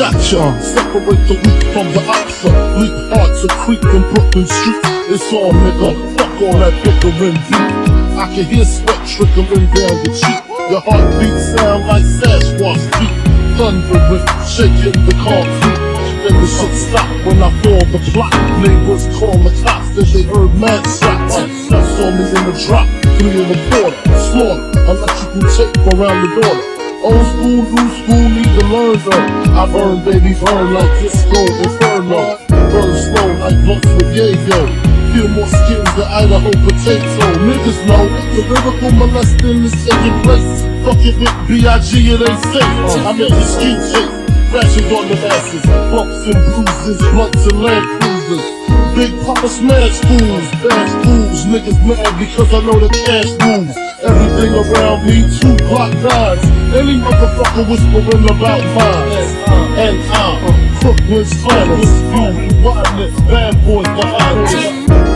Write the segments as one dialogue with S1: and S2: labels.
S1: Separate the weak from the oxa. Weak hearts are creep Brooklyn Street. It's all nigga, fuck all that bickering. I can hear sweat trickling down your cheek. Your heartbeat sound like Sasquatch feet. Thundering, shaking the concrete. Then the shit stop when I fall the plot. Neighbors call the cops, they heard mad shots. Saw me in the drop, three in the quarter. Slaughter, electrical tape around the border. Old school, new school, need to learn though. I burn, baby, burn like disco inferno. Burn slow like blunts with yayo. Feel more skins than Idaho potato. Niggas know the lyrical molesting is taking place. Fuck it with B.I.G. it ain't safe. Uh, I make the skin shake. Crashes on the masses, bumps and bruises, blunts and land cruisers. Big Papa smash fools, bash fools. Niggas mad because I know the cash moves. Everything around me, two block nines. Any motherfucker whispering about mine. And I'm Brooklyn's finest. You wildness, bad boys behind us.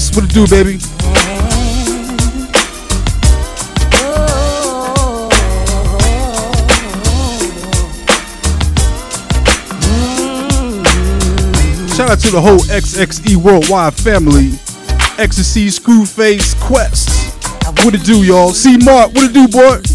S2: And. What
S3: it do, baby? Shout out to the whole XXE Worldwide family. Ecstasy, Screwface, Quest. What it do, y'all? See Mark, what it do, boy?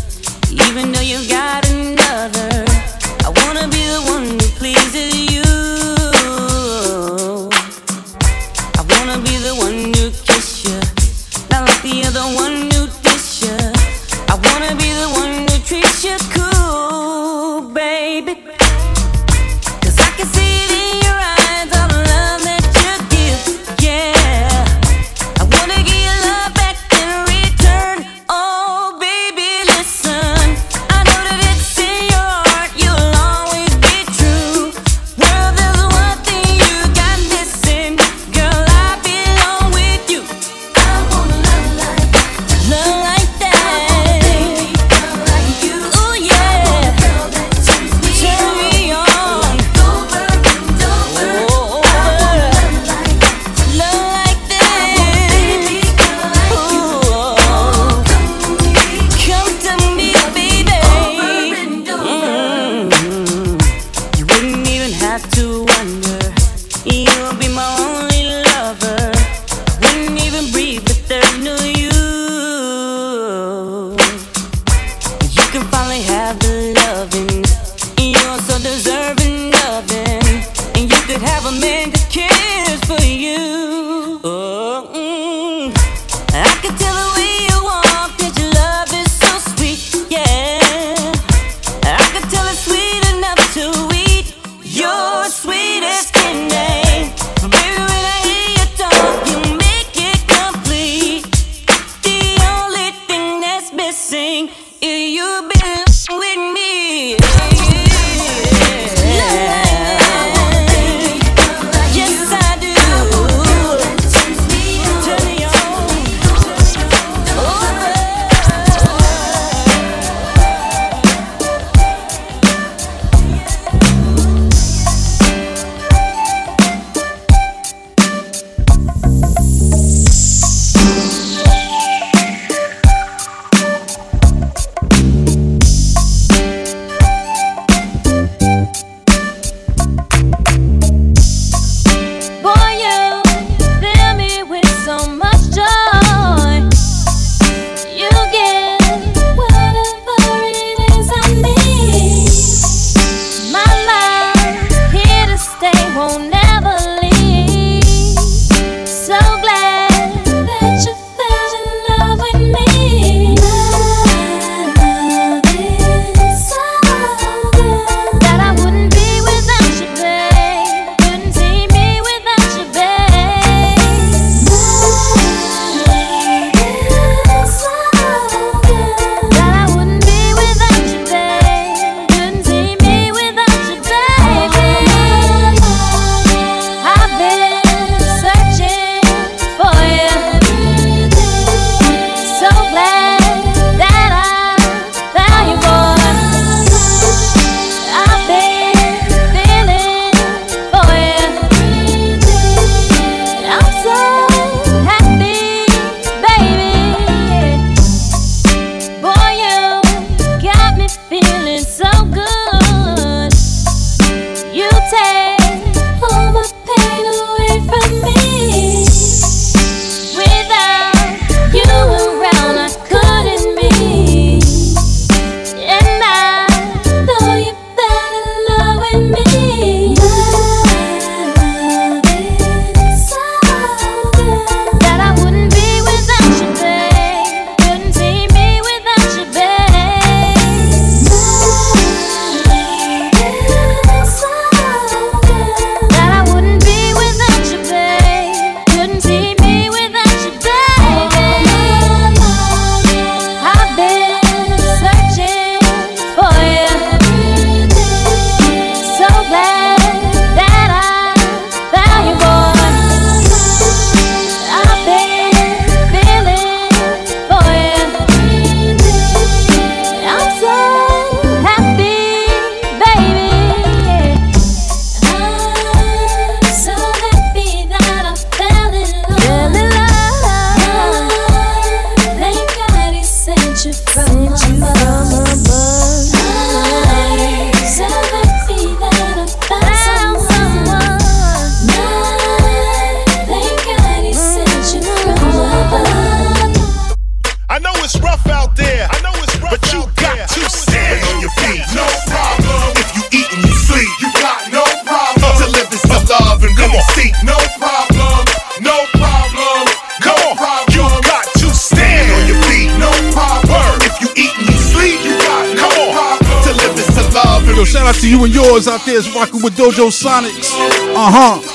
S4: You
S5: and yours out there is rocking with Dojo Sonics. Uh huh.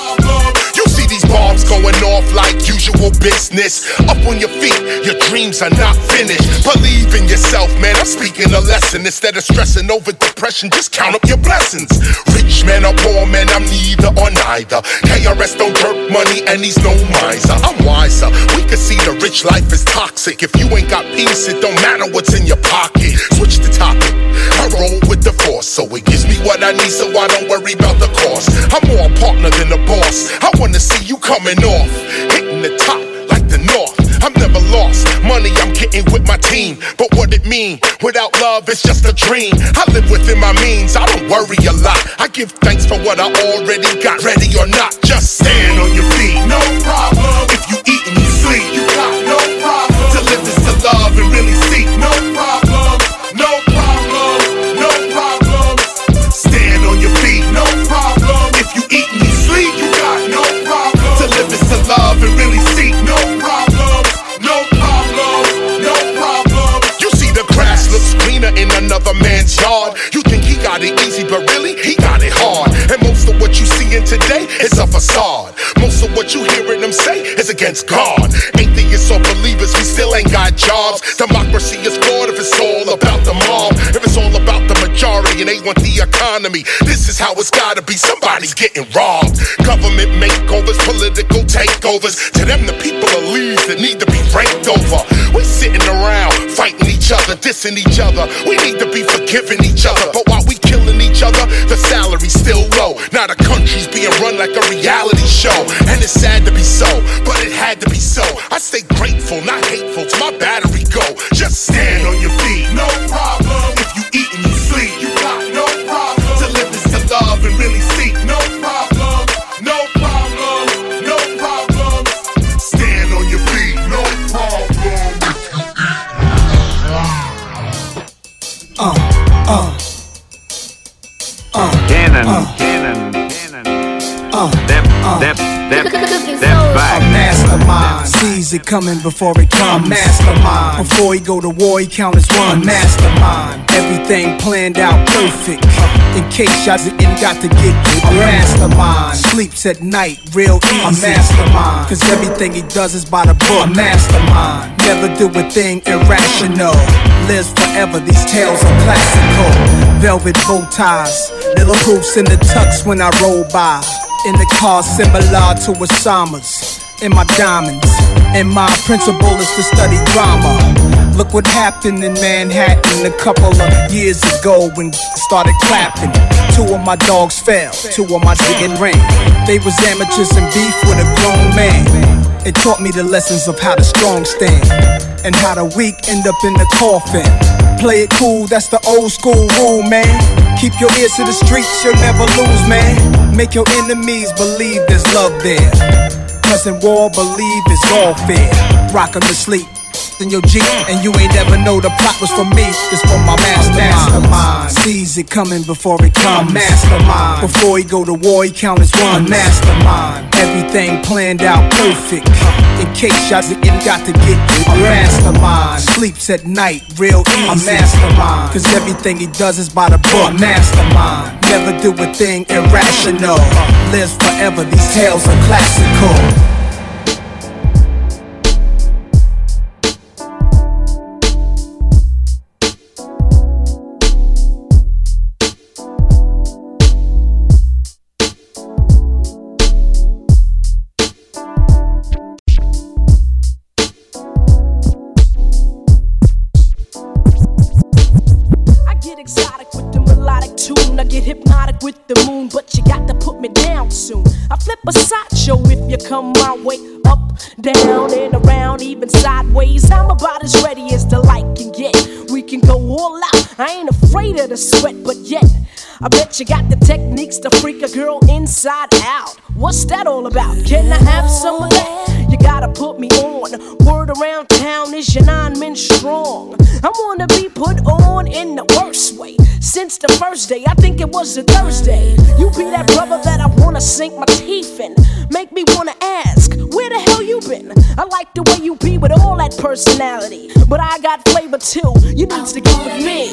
S6: Bombs going off like usual business. Up on your feet, your dreams are not finished. Believe in yourself, man. I'm speaking a lesson. Instead of stressing over depression, just count up your blessings. Rich man or poor man, I'm neither or neither. KRS don't jerk money and he's no miser. I'm wiser. We can see the rich life is toxic. If you ain't got peace, it don't matter what's in your pocket. Switch the topic. I roll with the force, so it gives me what I need, so I don't worry about the cost. I'm more a partner than a boss. I wanna see you coming off, hitting the top like the north. I'm never lost. Money I'm getting with my team. But what it mean? Without love, it's just a dream. I live within my means. I don't worry a lot. I give thanks for what I already got. Ready or not, just stand on your feet. No problem. If you eat and you sleep, you got no problem. To live is to love and really seek. Seeing today is a facade. Most of what you hearing them say is against God. Atheists or believers, we still ain't got jobs. Democracy is flawed if it's all about the mob. And they want the economy. This is how it's gotta be. Somebody's getting robbed. Government makeovers, political takeovers. To them, the people are leaves that need to be raked over. We're sitting around fighting each other, dissing each other. We need to be forgiving each other. But while we killing each other, the salary's still low. Now the country's being run like a reality show. And it's sad to be so, but it had to be so. I stay grateful, not hateful, till my battery go. Just stand on your feet, no problem. Oh oh Oh
S7: cannon, cannon, uh. cannon. Step, uh. Back.
S8: Mastermind sees it coming before it comes. Mastermind before he go to war, he count as one. Mastermind everything planned out perfect. In case y'all didn't got to get it. A mastermind sleeps at night real easy. A mastermind cause everything he does is by the book. A mastermind never do a thing irrational. Lives forever. These tales are classical. Velvet bow ties, little hoops in the tux when I roll by. In the car similar to Osama's. In my diamonds, and my principle is to study drama. Look what happened in Manhattan a couple of years ago when started clapping. Two of my dogs fell, two of my digging ran. They was amateurs in beef with a grown man. It taught me the lessons of how the strong stand and how the weak end up in the coffin. Play it cool, that's the old school rule, man. Keep your ears to the streets, you'll never lose, man. Make your enemies believe there's love there. Cause in war, believe it's all fair. Rock 'em to sleep. In your Jeep, mm. and you ain't ever know the plot was for me. It's for my mastermind. mastermind. Sees it coming before it comes. Mastermind. Before he go to war, he count as one. Mastermind. Everything planned out perfect. In case y'all didn't got to get it. A mastermind. Sleeps at night, real easy. A mastermind. Cause everything he does is by the book. Mastermind. Never do a thing irrational. Lives forever, these tales are classical.
S9: Sideshow if you come my way. Up, down, and around, even sideways. I'm about as ready as the light can get. Can go all out. I ain't afraid of the sweat, but yet. I bet you got the techniques to freak a girl inside out. What's that all about? Can I have some of that? You gotta put me on. Word around town is your nine men strong. I wanna be put on in the worst way. Since the first day, I think it was a Thursday. You be that brother that I wanna sink my teeth in. Make me wanna ask, you been? I like the way you be with all that personality. But I got flavor too. You need to get with me.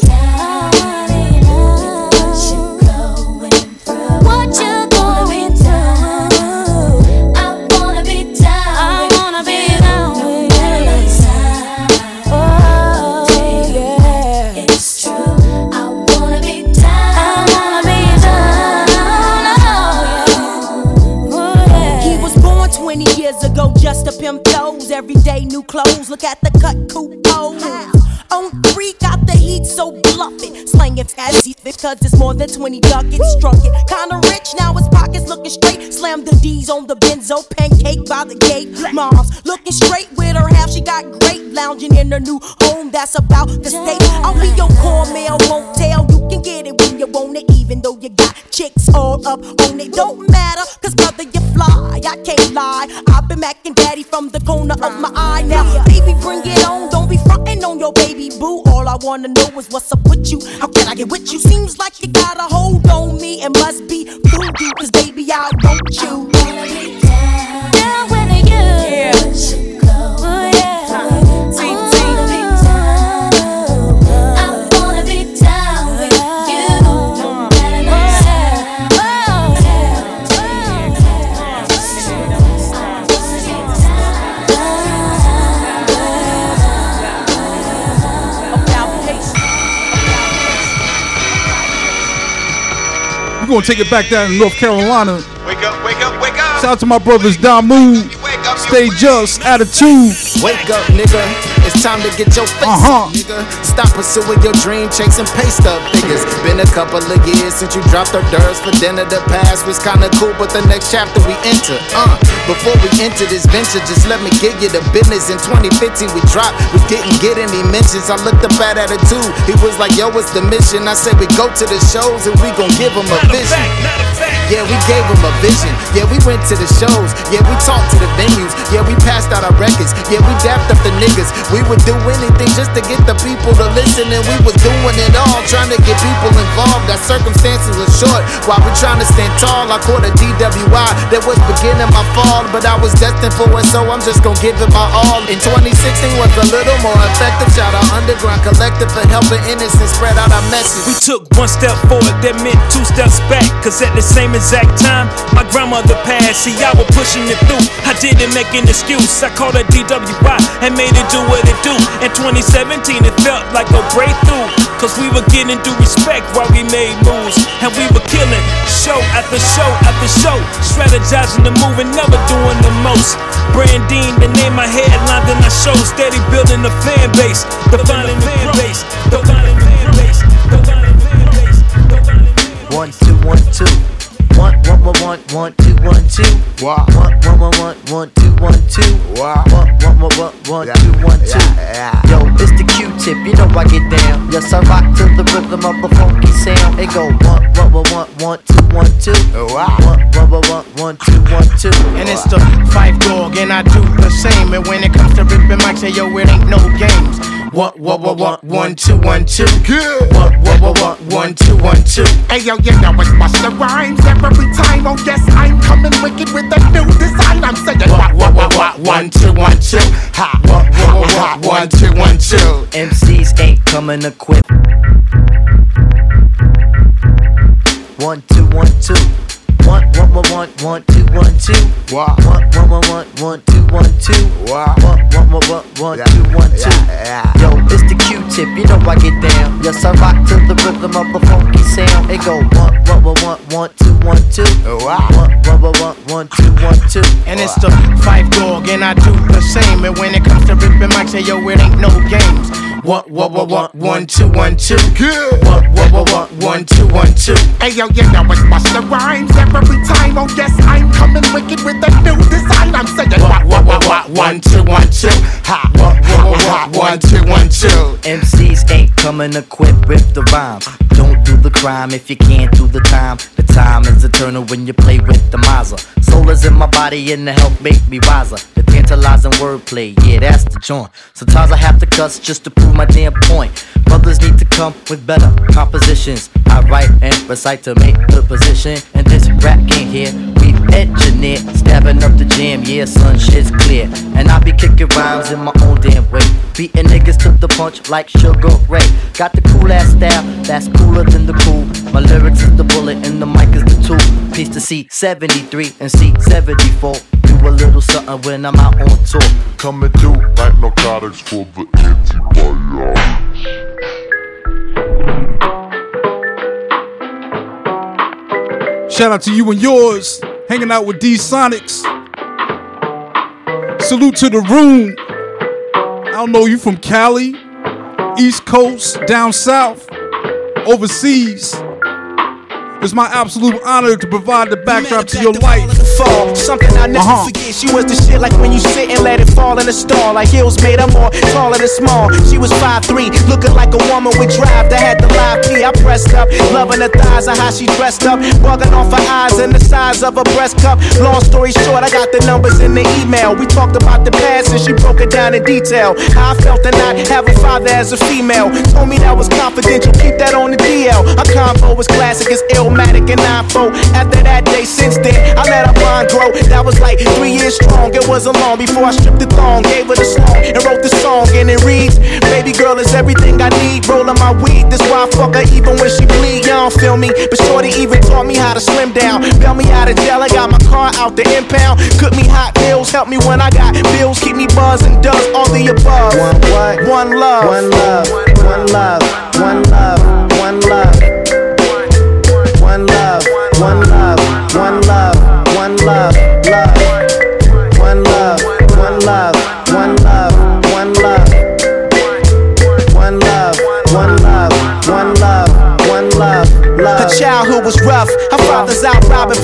S10: What you Down and up, you go.
S11: Look at the cut coupons. On three, got the heat, so bluffing. Slanging as because it's more than 20 ducats. Struck it. Kinda rich, now his pockets looking straight. Slam the D's on the benzo, pancake by the gate. Mom's looking straight with her half, she got great. Lounging in her new home, that's about the state. I'll be your cornmeal, won't tell. You can get it when you want it, even though you got chicks all up on it. Don't matter, cause brother, you fly. I can't lie. Been macking daddy from the corner of my eye. Now, baby, bring it on. Don't be frontin' on your baby boo. All I wanna know is what's up with you. How can I get with you? Seems like you got a hold on me. It must be voodoo, cause baby, I want you.
S12: Down with you.
S11: Yeah.
S5: We're gonna take it back down to North Carolina.
S13: Wake up, wake up, wake up.
S5: Shout out to my brothers Damu, Stay Just, Attitude.
S14: Wake up, nigga. It's time to get your face
S5: Uh-huh.
S14: up, nigga. Stop pursuing your dream, chasing pay stub figures. Been a couple of years since you dropped hors d'oeuvres for dinner. The past was kinda cool, but the next chapter we enter. Uh, before we enter this venture, just let me give you the business. In 2015, we dropped. We didn't get any mentions. I looked up at attitude. He was like, yo, what's the mission? I said, we go to the shows and we gon' give him a vision. Yeah, we gave him a vision. Yeah, we went to the shows. Yeah, we talked to the venues. Yeah, we passed out our records. Yeah, we dapped up the niggas. We would do anything just to get the people to listen. And we was doing it all, trying to get people involved. That circumstances was short. While we trying to stand tall, I caught a DWI that was beginning my fall. But I was destined for it, so I'm just gonna give it my all. In 2016 was a little more effective. Shout out Underground Collective for helping innocence spread out our message.
S15: We took one step forward, that meant two steps back. Cause at the same exact time, my grandmother passed. See, I was pushing it through. I didn't make an excuse. I called a DWI and made it do what it do. In 2017, it felt like a breakthrough. Cause we were getting due respect while we made moves. And we were killing show after show after show. Strategizing the move and never doing the most. Brandine, the name I headlined in our show. Steady building the fan base. Defining the fan base. Defining fan base. Defining fan base.
S16: One two one two. One one one one one two one two.
S14: Wow.
S16: One one one one one two one two.
S14: Wow.
S16: One one one one one two one two. Yo, it's the Q-tip, you know I get down. Yes, I rock to the rhythm of the funky sound. It go one one one one one two one two.
S14: Wow.
S16: One one one one one two one two.
S14: And it's the five dog, and I do the same. And when it comes to ripping mics, say yo, it ain't no games. What, what, what, what, one, two, one, two.
S17: Good.
S14: What, what, what, what, one, two,
S17: Hey yo, you know it's Busta Rhymes every time. Oh yes, I'm coming wicked with a new design. I'm saying what, what, what, what, one, two, one, two. Ha, what, what, what, what, one, two, one, two.
S16: MCs ain't coming equipped. One two one two. One one one one one two one two.
S14: Wow.
S16: One one one one one two one two.
S14: Wow.
S16: One one one one one two one two. Yo, it's the Q-tip, you know I get down. Yes, I rock to the rhythm of the funky sound. It go one one one one one two one two.
S14: Wow.
S16: One one one one one two one two.
S14: And it's the five dog, and I do the same. And when it comes to ripping mics, say yo, it ain't no games. What, what, what, what, one, two, one, two.
S17: Good.
S14: What, what, what, what, one, two, one, two.
S17: Hey yo, you know it's Busta Rhymes every time. Oh yes, I'm coming wicked with a new design. I'm saying what, what, what, what, one, two, one, two. Ha, what, what, what, one, two, one, two.
S16: MCs ain't coming equipped with the rhymes. Don't do the crime if you can't do the time. The time is eternal when you play with the Mazda. Soul is in my body and the help make me wiser. The tantalizing wordplay, yeah, that's the joint. Sometimes I have to cuss just to prove my damn point. Brothers need to come with better compositions. I write and recite to make the position. And this rap game here, engineer. Stabbing up the jam, yeah, son, shit's clear. And I be kicking rhymes in my own damn way. Beating niggas to the punch like Sugar Ray. Got the cool ass style, that's cooler than the cool. My lyrics is the bullet and the mic is the tool. Piece to C73 and C74. Do a little something when I'm out on tour.
S18: Coming through like narcotics for the antibiotics.
S5: Shout out to you and yours, hanging out with D Sonics. Salute to the room.
S3: I don't know you from Cali, East Coast, down south, overseas. It's my absolute honor to provide the backdrop to your life.
S17: Fall. Something I never
S3: Uh-huh.
S17: forget. She was the shit like when you sit and let it fall in the stall. Like heels made her more taller than small. She was 5'3, looking like a woman with drive that had the live key. I pressed up, loving her thighs and how she dressed up. Bugging off her eyes and the size of her breast cup. Long story short, I got the numbers in the email. We talked about the past and she broke it down in detail. How I felt to not have a father as a female. Told me that was confidential, keep that on the DL. Her combo was classic, it's Illmatic and 9 After that day, since then, I let her bond grow. That was like three years strong. It wasn't long before I stripped the thong, gave her the slong, and wrote the song. And it reads, Baby girl is everything I need. Rolling my weed, that's why I fuck her even when she bleed. Don't feel me, but Shorty even taught me how to slim down. Bail me out of jail, I got my car out the impound. Cook me hot meals, help me when I got bills, keep me buzzing, does all the above. One what? One love. One love. One love. One love. One love.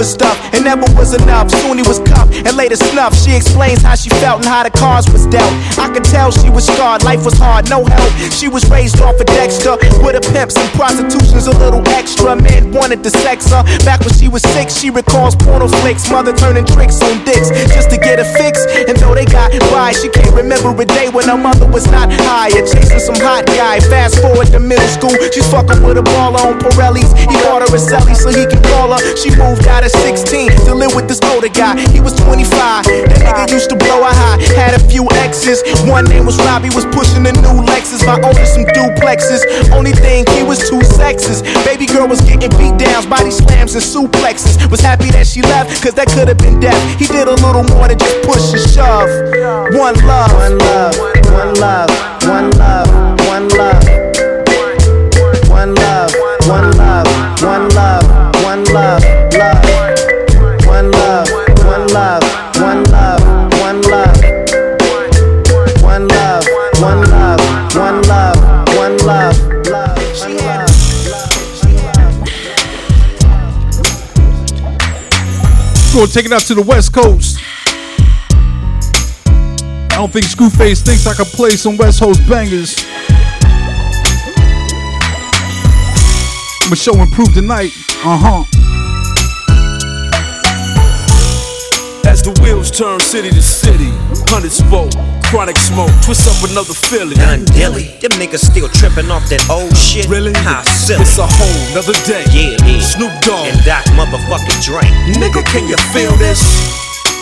S17: Robbing stuff. It never was enough. Soon he was cuffed and later snuffed. She explains how she felt and how the cards was dealt. I could tell she was scarred. Life was hard, no help. She was raised off of Dexter with a pimps and prostitution's a little extra. Men wanted to sex her. Back when she was six, she recalls porno flicks. Mother turning tricks on dicks just to get a fix. And though they got by, she can't remember a day when her mother was not higher. Chasing some hot guy. Fast forward to middle school, she's fucking with a baller on Pirellis. He bought her a celly so he can call her. She moved out at 16 to live with this older guy. He was 25. That nigga used to blow a high. Had a few exes. One name was Robbie, was pushing a new Lexus. My oldest some duplexes. Only thing he was two sexes. Baby girl was getting beat downs, body slams and suplexes. Was happy that she left, cause that could have been death. He did a little more than just push and shove. One love, one love, one love, one love, one love.
S3: Gonna take it out to the West Coast. I don't think Screwface thinks I can play some West Coast bangers. I'ma show and prove tonight. Uh huh.
S19: As turn city to city, hundred spoke, chronic smoke, twist up another Philly.
S20: Done dilly. Them niggas still tripping off that old shit.
S19: Really?
S20: How silly.
S19: It's a whole nother day.
S20: Yeah, yeah.
S19: Snoop Dogg.
S20: And Doc motherfucking Dre.
S19: Nigga, can you feel this?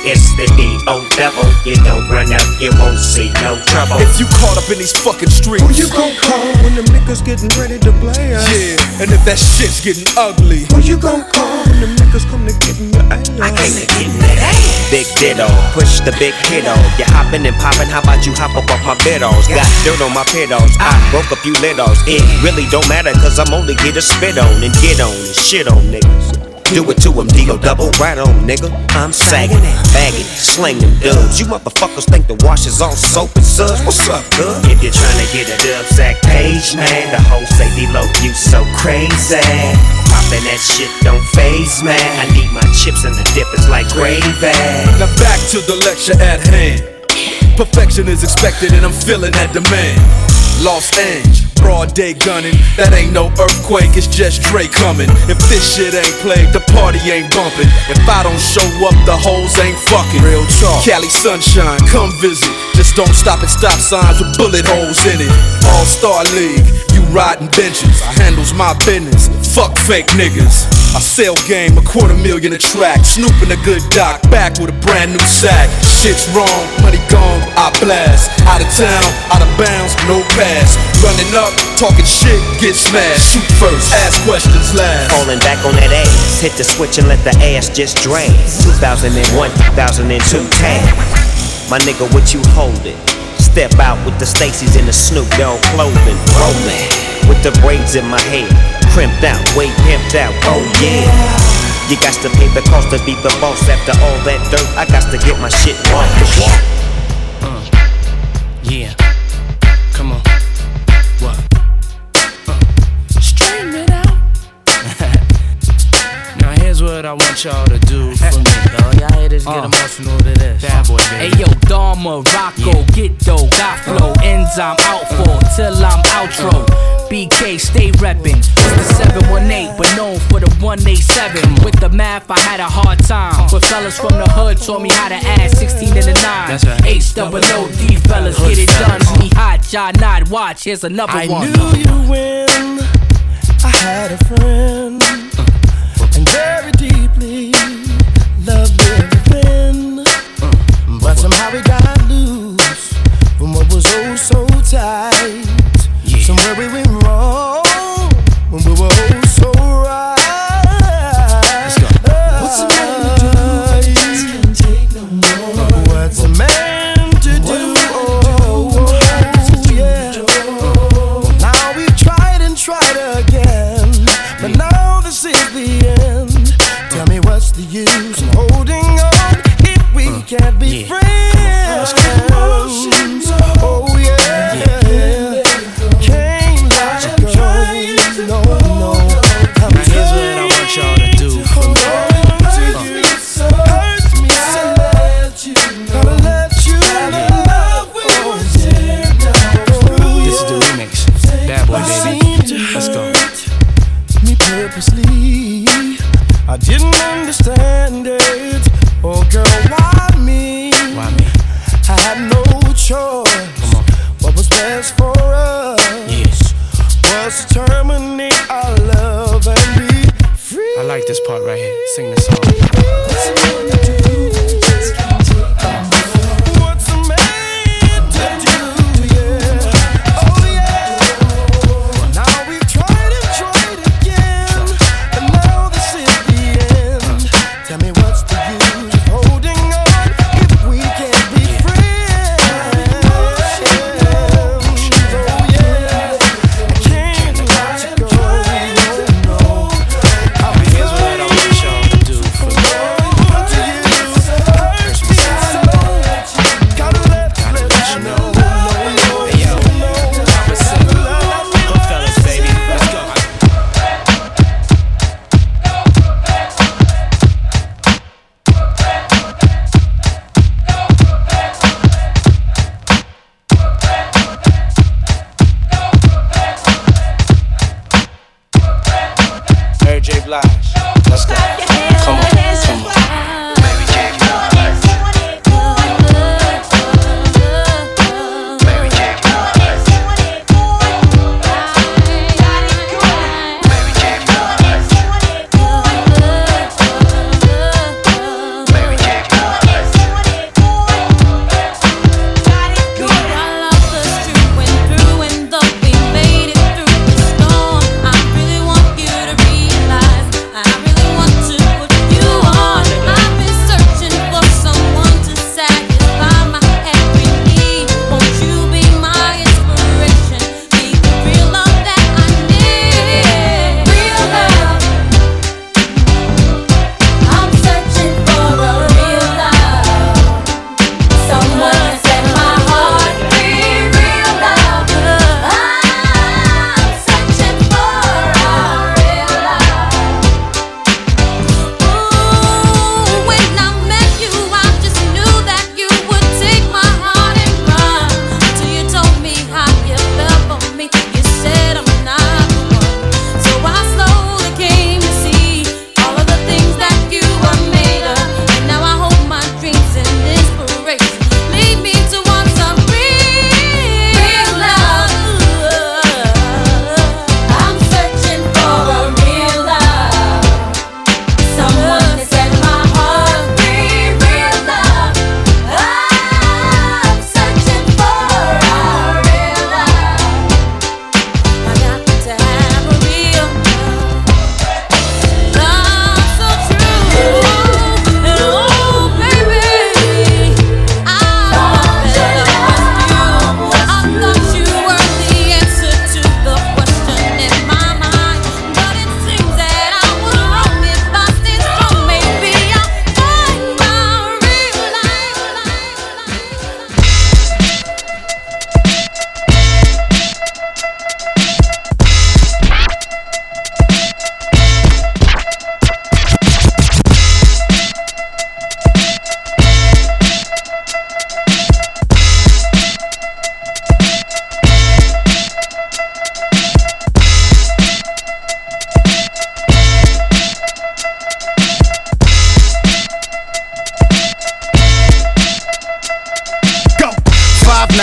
S20: It's the D.O. devil. You don't run out, you won't see no trouble.
S19: If you caught up in these fucking streets.
S21: Who you gon' call when them niggas getting ready to blast?
S19: Yeah, and if that shit's getting ugly.
S21: Who you gon' call when them niggas come to get in your ass?
S20: I came to get in that ass. Big ditto, push the big kiddo. You hoppin' and poppin', how about you hop up off my biddles? Got dirt on my pedals, I broke a few littles. It really don't matter, cause I'm only here to spit on and get on and shit on niggas. Do it to him, D.O. double right on, nigga. I'm sagging it, bagging it, slang them dubs. You motherfuckers think the wash is all soap and suds. What's up, good? If you're trying to get a dub sack page, man, the whole say D-Lo, you so crazy. Popping that shit don't phase, man. I need my chips and the dip is like gravy.
S19: Now back to the lecture at hand. Perfection is expected and I'm feeling that demand. Los Angeles, broad day gunning. That ain't no earthquake, it's just Dre coming. If this shit ain't played, the party ain't bumping. If I don't show up, the hoes ain't fucking. Real talk. Cali sunshine, come visit. Just don't stop at stop signs with bullet holes in it. All Star League, you riding benches. I handles my business. Fuck fake niggas. I sell game, a quarter million a track. Snooping a good doc, back with a brand new sack. Shit's wrong, money gone, I blast. Out of town, out of bounds, no pass. Running up, talking shit, get smashed. Shoot first, ask questions last.
S20: Falling back on that ass. Hit the switch and let the ass just drain. 2001, 2002 tag. My nigga, what you holding? Step out with the Stacy's and the Snoop Dogg clothing. Rolling with the braids in my hair crimped out, way pimped out. Oh yeah. You got to pay the cost to be the boss. After all that dirt, I got to get my shit right.
S2: Uh, yeah.
S22: Come on. What? Uh, uh. stream it out. now here's what I want y'all to do. Haters get
S23: Uh.
S22: emotional to this.
S23: Bad boy, baby.
S22: Hey yo, Dharma, Rocco, get dough, got flow, enzyme out for till I'm outro. BK, stay reppin'. It's the 718, but known for the 187. With the math, I had a hard time. But fellas from the hood taught me how to add 16 to the 9.
S23: That's right.
S22: H double O D fellas, get it done. Me hot, y'all not. Watch, here's another
S23: I
S22: one.
S23: knew you when I had a friend, But somehow we got loose. From what was oh so tight. Somewhere we went wrong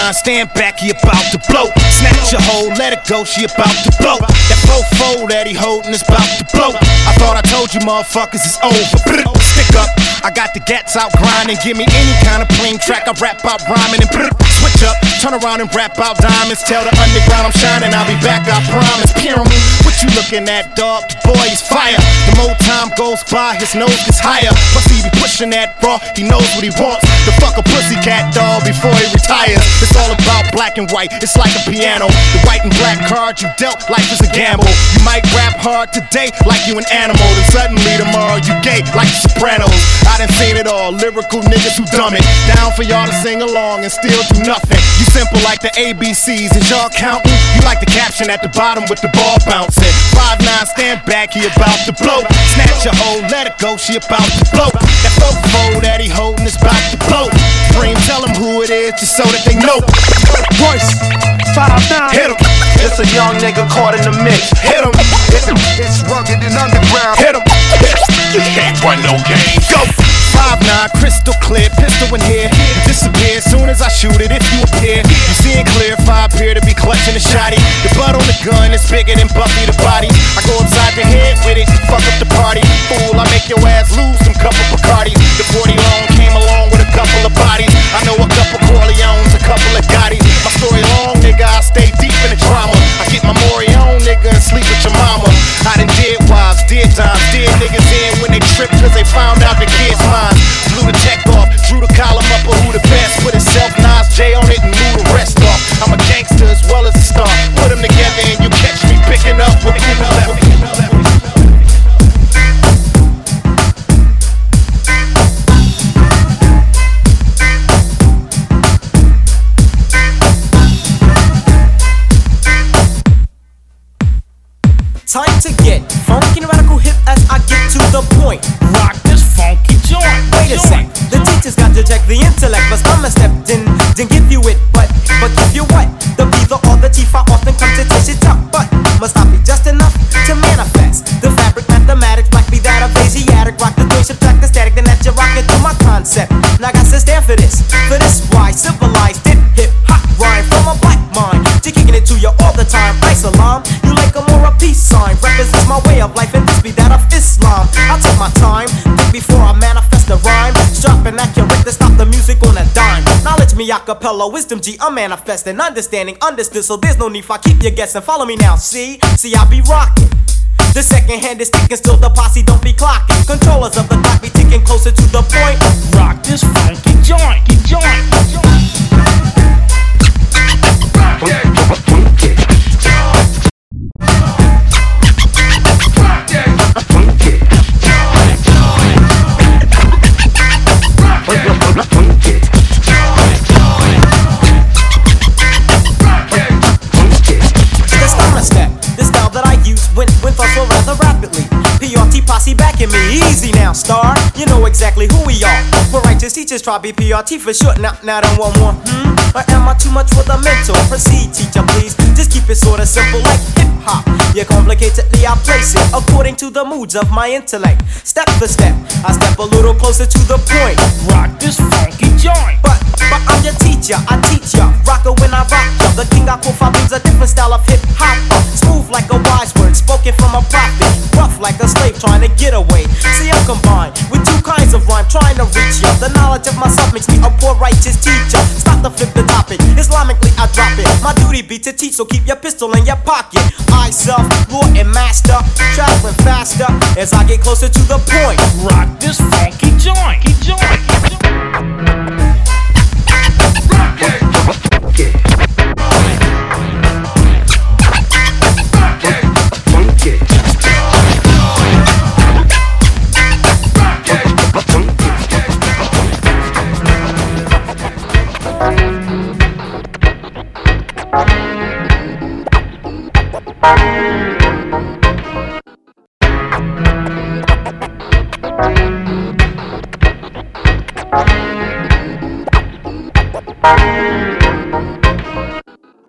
S22: I
S23: stand back he about to blow. Snatch your hoe, let it go, she about to blow. That fofo that he holding is about to blow. I thought I told you motherfuckers it's over. Stick up, I got the gats out grinding. Give me any kind of plain track, I rap out rhyming and switch up. Turn around and rap out diamonds. Tell the underground I'm shining, I'll be back, I promise. Pyramid, what you looking at, dog? The boy is fire. The more time goes by, his nose gets higher. Plus he be pushing that raw, he knows what he wants. The fuck a pussycat dog before he retires. It's all about black and white, it's like a piano. The white and black card you dealt, life is a gamble. You might rap hard today like you an animal, then suddenly tomorrow you gay like the Sopranos. I done seen it all, lyrical niggas who dumb it. Down for y'all to sing along and still do nothing. You simple like the ABCs, and y'all counting? You like the caption at the bottom with the ball bouncing. Five nine, stand back, he about to blow. Snatch a hoe, let it go, she about to blow. That fofo that he holding is about to blow. Preem, tell him who it is, just so that they know. Royce, five nine, hit him.
S24: It's a young nigga caught in the mix.
S23: Hit him.
S24: It's rugged and underground.
S23: Hit him. You can't run no game. Go. Five nine, crystal clear, pistol in here. Disappear soon as I shoot it. If you appear, you seeing clear. Five appear to be clutching a shotty. The butt on the gun is bigger than Buffy the body. I go upside your head with it, fuck up the party. Fool, I make your ass lose some couple Bacardi. The 40 long came along with a couple of bodies. I know a couple Corleones, a couple of Gottis. My story long, nigga. I stay deep in the drama. I get my Mori on, nigga, and sleep with your mama. I done did wives, did times, did niggas in when they tripped cause they found out the kid's mine. Blew the check off, drew the column up of who the best. Put himself Nas J on it and move the rest off. I'm a gangster as well as a star. Put them together
S25: Time to get funky and radical hip as I get to the point. Rock this funky joint. Wait a sec, the teacher's got to check the intellect, but I'm a stepped in, didn't give you it, but but give you what? The B, the or the T, I often come to taste it tough, but must not be just enough to manifest the fabric, mathematics, black be that of Asiatic, rock the subtract the static, then that you rock into my concept. Now I got to stand for this, for this why civilized it, hip hop rhyme from a black mind, to kicking it to you all the time. Islam, you like a more a peace sign, represents my way of life, and this be that of Islam. I take my time, think before I manifest the rhyme, sharp and accurate to stop the music on a dime. Knowledge me acapella, wisdom G, I'm manifesting, understanding, understood, so there's no need for I keep you guessing. Follow me now, see, see I be rocking. The second hand is ticking, still the posse don't be clocking. Controllers of the clock be ticking closer to the point. Rock this funky joint. Star. You know exactly who we are. We're righteous teachers, try BPRT for short. Now, now, don't want more. Hmm? Or am I too much for the mental? Proceed, teacher, please. Just keep it sorta simple, like hip hop. Yeah, complicatedly I place it according to the moods of my intellect. Step for step, I step a little closer to the point. Rock this funky joint. But but I'm your teacher, I teach ya. Rocker when I rock ya. The king I quote brings a different style of hip hop. Smooth like a wise word, spoken from a prophet. Rough like a slave trying to get away. See, I'm combined with two kinds of rhyme trying to reach ya. The knowledge of myself makes me a poor righteous teacher. Stop to flip the topic. Islamically, I drop it. My duty be to teach, so keep your pistol in your pocket. I self, lord and master, traveling faster as I get closer to the point. Rock this funky joint, joint.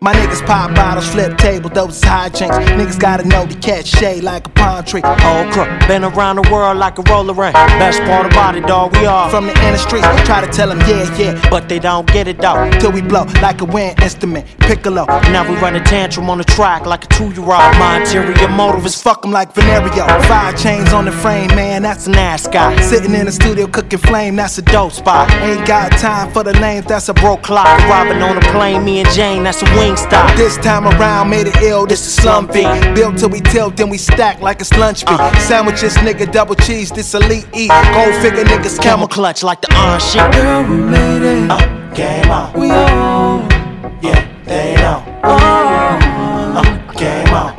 S17: My niggas pop bottles, flip tables, those is hijinks. Niggas gotta know to catch shade like a palm tree.
S26: All crook, been around the world like a roller ring. Best part about it, dog, we are
S17: From the inner streets, try to tell them yeah, yeah.
S26: but they don't get it though.
S17: Till we blow like a wind instrument. Piccolo.
S26: Now we run a tantrum on the track like a two-year-old. My interior motive is
S17: Fuck 'em like Venerio. Five chains on the frame, man, that's
S26: an ass guy.
S17: Sitting in the studio cooking flame, that's a dope spot. Ain't got time for the lanes, that's a broke clock.
S26: Robbing on a plane, me and Jane, that's a wing stop.
S17: This time around, made it ill, this is slum beat. Built till we tilt, then we stack like it's lunch beat. Sandwiches, nigga, double cheese, this elite eat. Gold figure niggas, camel
S26: Camel clutch like the iron shit.
S17: Girl, we made it.
S26: Uh, game on.
S17: We on.
S26: Yeah, they know. Uh, game on.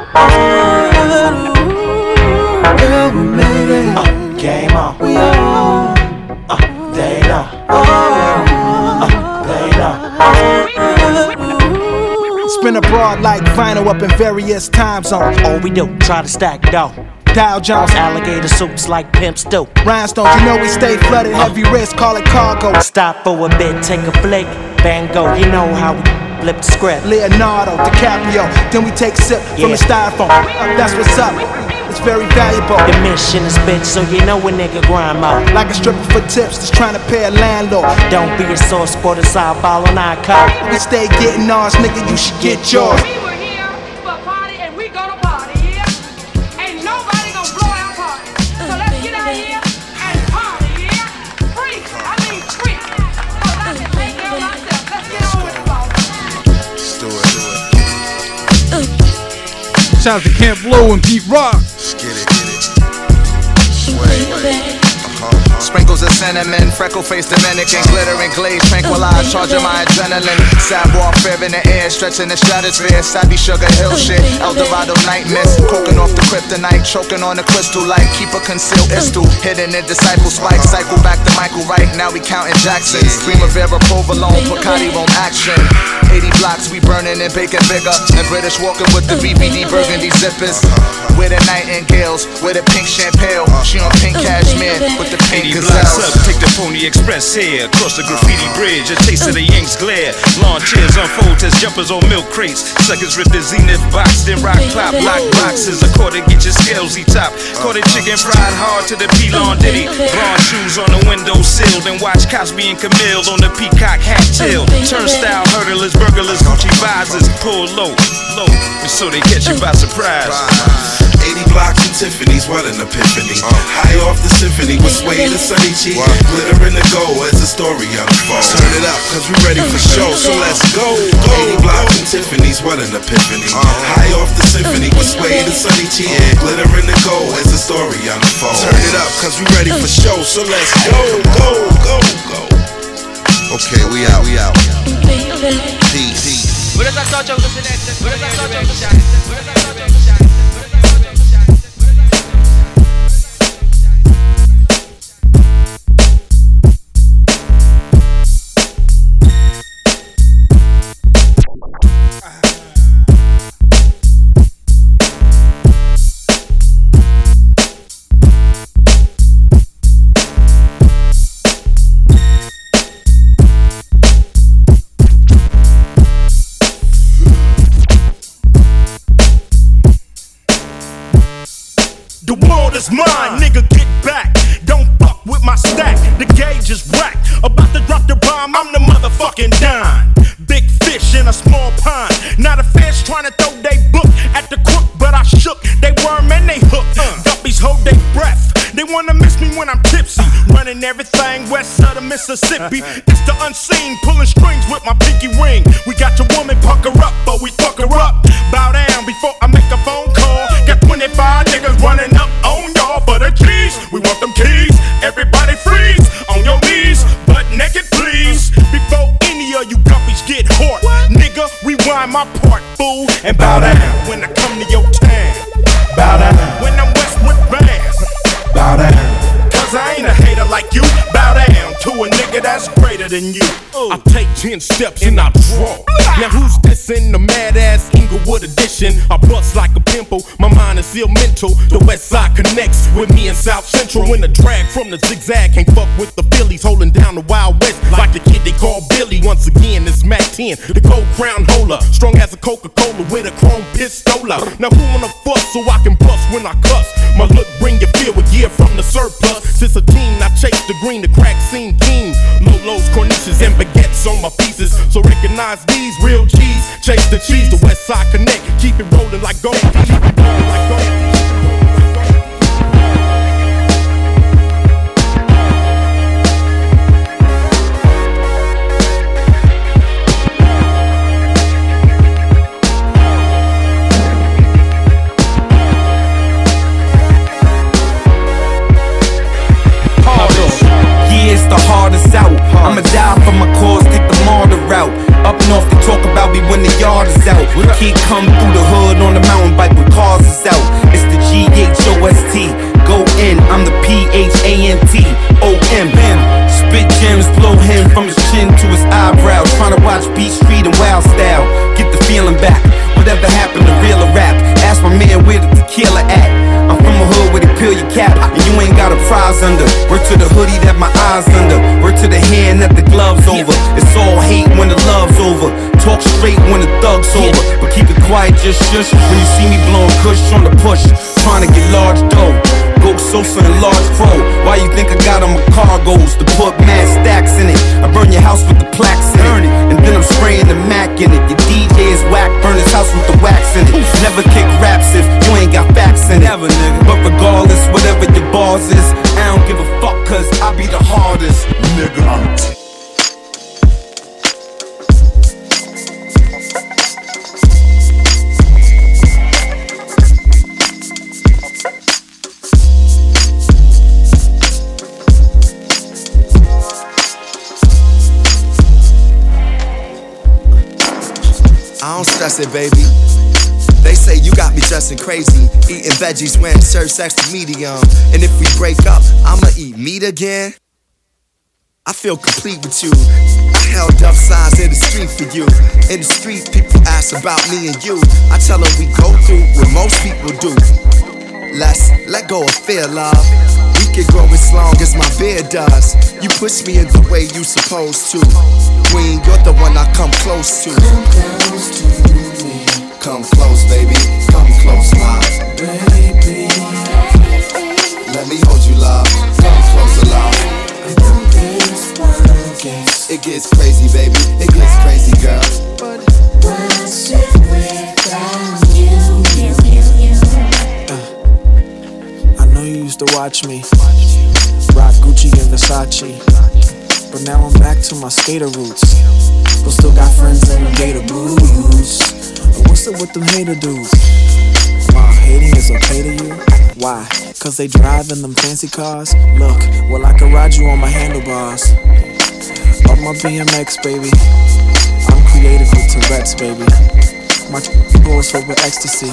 S17: Girl, Spin abroad like vinyl up in various time zones.
S26: All we do, try to stack dough.
S17: Dow Jones,
S26: Alligator suits like pimps do.
S17: rhinestones, you know we stay flooded. Heavy wrist, call it cargo.
S26: Stop for a bit, take a flick. Bango, you know how we flip the script.
S17: Leonardo, DiCaprio. Then we take sip from the styrofoam. That's what's up. It's very valuable.
S26: The mission is bitch, so you know a nigga grind out.
S17: Like a stripper for tips, just trying to pay a landlord.
S26: Don't be a sore sport, a side ball on our cop.
S17: We stay getting ours, nigga. You should get yours.
S27: We were here for a party and we gonna party, yeah? Ain't nobody gonna blow our party. So let's get out here and party, yeah? Freak, I mean freak. Cause I can take care of myself. Let's get on with it, boss.
S28: Let's do it, do.
S5: Shout out to Camp Lo and Pete Rock.
S24: Sprinkles of cinnamon, freckle faced Dominican, glittering glaze, tranquilized, charging my adrenaline. Sad warfare in the air, stretching the stratosphere. Savvy sugar hill shit, El Dorado night mist. Coking off the kryptonite, choking on the crystal light. Keep a concealed istul, hidden in disciple spike. Cycle back to Michael Wright, now we counting Jacksons. Primavera, provolone, Bacardi, Rome action. 80 blocks, we burning and baking bigger. And British walking with the BBD burgundy zippers. With the nightingales, with a pink champagne. She on pink cashmere with the pink
S19: 80 blocks up, take the Pony Express here. Across the graffiti bridge, a taste of the Yanks glare. Lawn chairs unfold as jumpers on milk crates. Suckers rip the zenith box, then rock pop, lock boxes. A quarter, get your scales, he top. Caught a chicken fried hard to the Pelon Diddy. Bronze shoes on the windowsill, then watch Cosby and Camille on the peacock hat tail. Turnstile hurdlers, burglars, Gucci visors. Pull low, low, so they catch you by surprise.
S29: 80 blocks and Tiffany's, what an epiphany. Uh, high off the symphony with Sway and Sunny G. Glitter in the gold as the story unfolds. Turn it up, cause we ready for show, so let's go. go 80 blocks and Tiffany's, what an epiphany. Uh, high off the symphony with Sway and Sunny G. Glitter in the gold as the story unfolds. Turn it up, cause we ready for show, so let's go, go, go, go.
S28: Okay, we out, we out. Peace.
S15: What is that touch of the selection? What is that touch of the selection? What is that touch of the selection?
S30: Is mine, nigga, get back. Don't fuck with my stack. The gauge is whack. About to drop the bomb, I'm the motherfucking dime. Big fish in a small pond. Not a fish trying to throw they book at the crook, but I shook. They worm and they hook. Uh. Guppies hold their breath. They wanna miss me when I'm tipsy. Running everything west of the Mississippi. It's the unseen, pulling strings with my pinky ring. Mental. The west side connects with me in South Central. When the drag from the zigzag can't fuck with the Phillies, holding down the Wild West like the kid they call Billy. Once again, it's Mack 10, the gold crown holder, strong as a Coca-Cola with a chrome pistola. Now who wanna fuss so I can bust when I cuss? My look bring you fear a year from the surplus. Since a teen, I chased the green, the crack scene king. Lolos, cornices, and baguettes on my pieces. So recognize these real G's. Chase the cheese, the West Side Connect. Keep it rolling like gold.
S31: Kid come through the hood on the mountain bike with cars is out. It's the G H O S T. Go in, I'm the P H A N T O M. Spit gems, blow him from his chin to his eyebrows. Trying to watch Beat Street and Wild Style. Get the feeling back. Whatever happened to real rap? Ask my man where the tequila at. I'm from a hood where they peel your cap and you ain't got a prize under. Word to the hoodie that my eyes under. Word to the hand that the gloves over. It's all hate when the love's over. Talk straight when the thug's over. But keep it quiet, just shush. When you see me blowing kush on the push, trying to get large dough. Go Sosa and large pro. Why you think I got on my cargoes to put mad stacks in it? I burn your house with the plaques in it, and then I'm spraying the Mac in it. Your DJ is whack, burn his house with the wax in it. Never kick raps if you ain't got facts in it. Never, nigga. But regardless, whatever your bars is, I don't give a fuck, cause I be the hardest. Nigga,
S24: I don't stress it, baby. They say you got me dressing crazy, eating veggies when served extra medium. And if we break up, I'ma eat meat again. I feel complete with you. I held up signs in the street for you. In the street, people ask about me and you. I tell them we go through what most people do. Let's let go of fear, love. We can grow as long as my beard does. You push me in the way you supposed to. Queen, you're the one I come close to. Come close, baby. Come close, my baby. Let me hold you, love. Come closer, love. It gets crazy, baby. It gets crazy, girl. What if without you?
S32: I know you used to watch me rock Gucci and Versace, but now I'm back to my skater roots. But still got friends in the gator boots. What's up with them hater dudes? Wow, hating is okay to you? Why? Cause they drive in them fancy cars? Look, well, I can ride you on my handlebars. Up my BMX, baby. I'm creative with Tourette's, baby. My goes filled with ecstasy.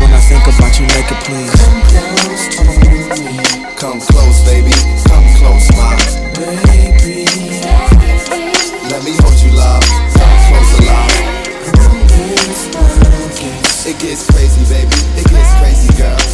S32: When I think about you make it please.
S24: Come close, Come close, baby. Come close, my baby. It gets crazy, baby. It gets crazy, girl.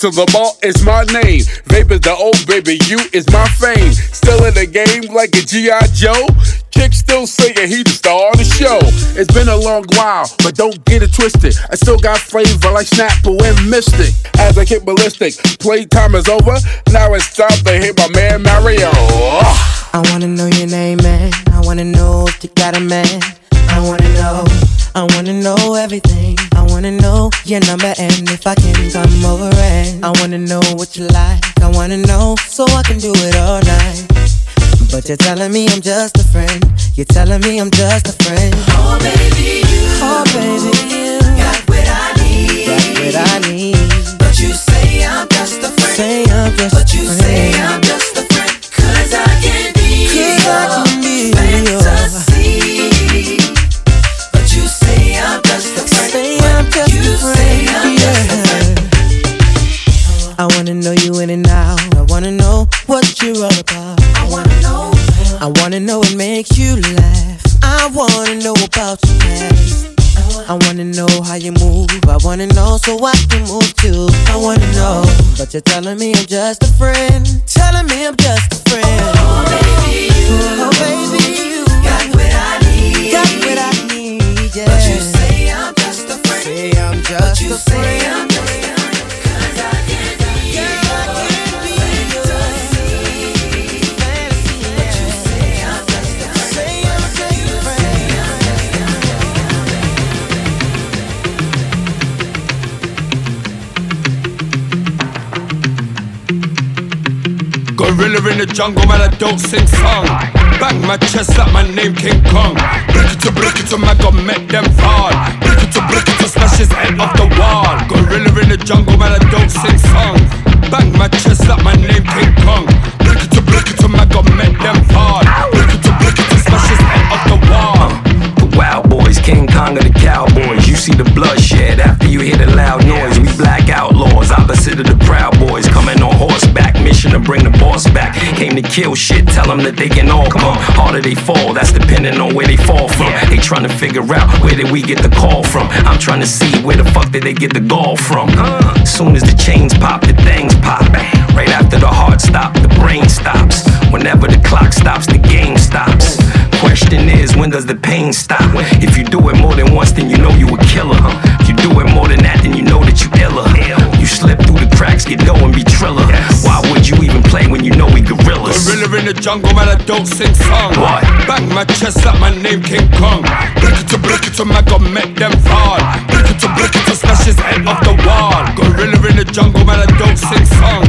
S33: To the
S34: ball is my name. Vape is the old baby, you is my fame. Still in the game like a G.I. Joe. Kick still singing, he the star of the show. It's been a long while, but don't get it twisted. I still got flavor like Snapple and Mystic. As I kick ballistic, playtime is over. Now it's time to hit my man Mario.
S35: I wanna know your name, man. I wanna know if you got a man. I wanna know. I wanna know everything. I wanna know your number and if I can come over and I wanna know what you like. I wanna know so I can do it all night. But you're telling me I'm just a friend. You're telling me I'm just a friend. Oh baby, you. Oh baby, you. Got what I need. Got what I need. But you say I'm just a friend. Say I'm just but a friend. But you say I'm wanna know you in and out. I wanna know what you're all about. I wanna know. I wanna know what makes you laugh. I wanna know about your past. I wanna know how you move. I wanna know so I can move too. I wanna know, but you're telling me I'm just a friend. Telling me I'm just a friend. Oh baby, you. Oh baby,
S36: Gorilla in the jungle, man, I don't sing song. Bang my chest like my name King Kong. Brick it to brick it to my God, make them fall. Brick it to brick it to smash his head off the wall. Gorilla in the jungle, man, I don't sing song. Bang my chest like my name King Kong. Brick it to brick it to my God, make them fall. Brick it to brick it to smash his head off the wall.
S37: The Wild Boys, King Kong of the Cowboys. You see the bloodshed after you hear the loud noise. We black outlaws, opposite of the Proud Boys. Coming on horseback, mission to bring the boss back. Came to kill shit, tell them that they can all come. Harder they fall, that's depending on where they fall from. They trying to figure out where did we get the call from. I'm trying to see where the fuck did they get the gall from. Soon as the chains pop, the things pop. Right after the heart stop, the brain stops. Whenever the clock stops, the game stops. Question is, when does the pain stop? If you do it more than once, then you know you a killer. If you do it more than that, then you know that you iller. Slip through the cracks, get low and be triller. Why would you even play when you know we gorillas?
S36: Gorilla in the jungle, man, I don't sing song.
S37: What?
S36: Bang my chest like my name King Kong. Brick it to brick it to my God, make them fall. Brick it to brick it to smash his head off the wall. Gorilla in the jungle, man, I don't sing song.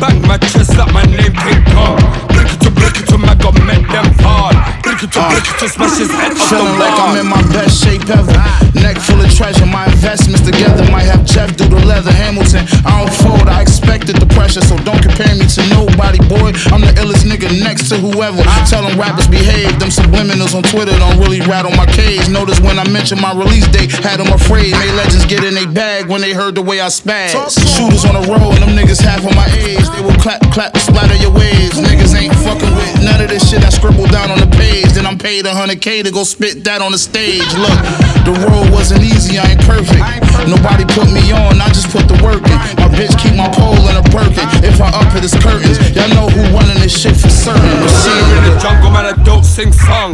S36: Bang my chest like my name King Kong. Brick it to brick it to my God, make them fall. Brick it to uh, brick it to smash his head off the
S38: Feeling like I'm in my best shape ever. Neck full of treasure, my investments together might have Jeff do the leather. Hamilton, I don't fold, I expected the pressure, so don't compare me to nobody, boy. I'm the illest nigga next to whoever. Tell them rappers behave, them subliminals on Twitter don't really rattle my cage. Notice when I mention my release date, had them afraid. Made legends get in they bag when they heard the way I spaz. Shooters on the road, and them niggas half of my age. They will clap, clap, splatter your waves. Niggas ain't fucking with none of this shit I scribbled down on the page. Then I'm paid 100k to go spit that on the stage. Look, the road wasn't easy, I ain't perfect. Nobody put me on, I just put the work in. My bitch keep my pole in a Birkin. If I up it, it's curtains. Y'all know who running this shit for certain.
S36: Gorilla in the jungle, man, I don't sing song.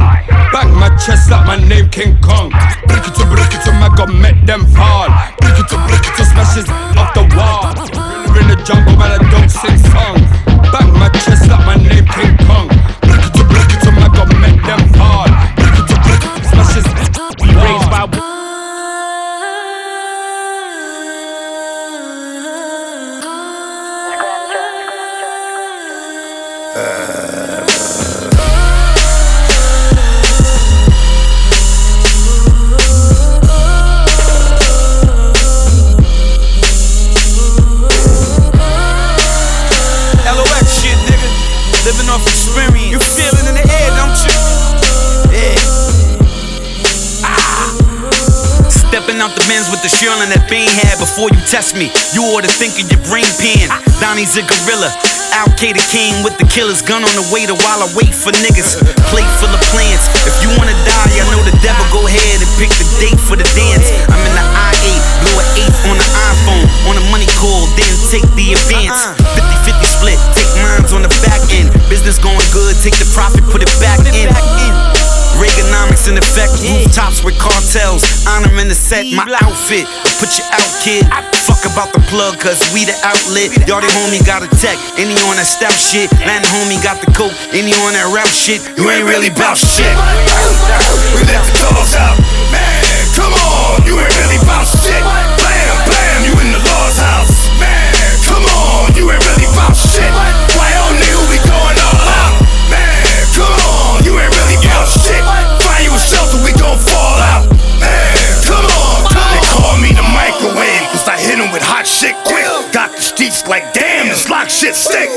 S36: Bang my chest like my name King Kong. Break it to break it to my God, make them fall. Break it to break it to smash his off the wall. Gorilla in the jungle, man, I don't sing song. Bang my chest like my name King Kong.
S39: Stepping out the bins with the Sherlin that Bean had before you test me. You ought to think of your brain pan. Donnie's a gorilla. Al Qaeda King with the killer's gun on the waiter while I wait for niggas. Plate full of plans. If you wanna die
S31: I know the devil go ahead and pick the date for the dance. I'm in the I-8, blow an eighth on the iPhone, on a money call, then take the advance. 50-50 split, take mines on the back end. Business going good, take the profit, put it back in. Reaganomics in effect, rooftops with cartels. Honor in the set, my outfit. Put you out, kid. I fuck about the plug, cause we the outlet. Y'all the homie got a tech, any on that stout shit. Land homie got the coke, any on that rap shit. You ain't really bout shit.
S24: We let the dogs out. Man, come on, you ain't really bout shit. Blam, blam, you in the law's house. Man, come on, you ain't really bout shit. Why on nigga, we like, damn, this lock shit stick.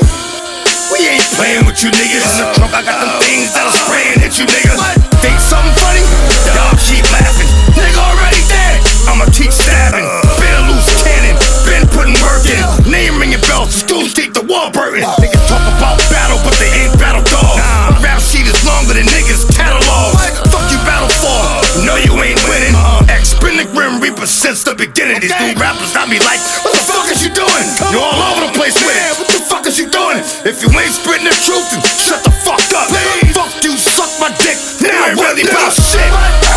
S24: We ain't playing with you niggas. In the trunk, I got them things that'll spray hit you niggas. Think something funny? Y'all keep laughing. Nigga already dead. I'ma keep stabbing. Been a loose cannon. Been putting work in. Name ringing bells. Schools keep the wall burning. Reaper since the beginning. These new rappers got me like, what the fuck is you doing? You're all over the place with it. What the fuck is you doing? If you ain't spitting the truth, then shut the fuck up. Fuck you, suck my dick. Now I'm really about shit.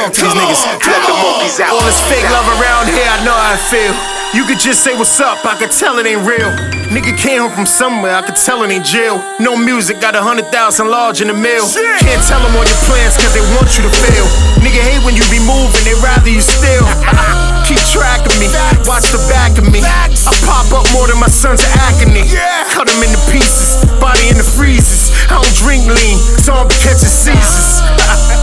S23: Talk to these niggas. Let the monkeys out. All this fake love around here, I know how I feel. You could just say what's up, I could tell it ain't real. Nigga came home from somewhere, I could tell it ain't jail. No music, got a hundred thousand large in the mail. Can't tell them all your plans, cause they want you to fail. Nigga hate when you be moving, they rather you still. Keep track of me, watch the back of me. I pop up more than my son's of agony. Cut him into pieces, body in the freezers. I don't drink lean, so I'm catching Caesars.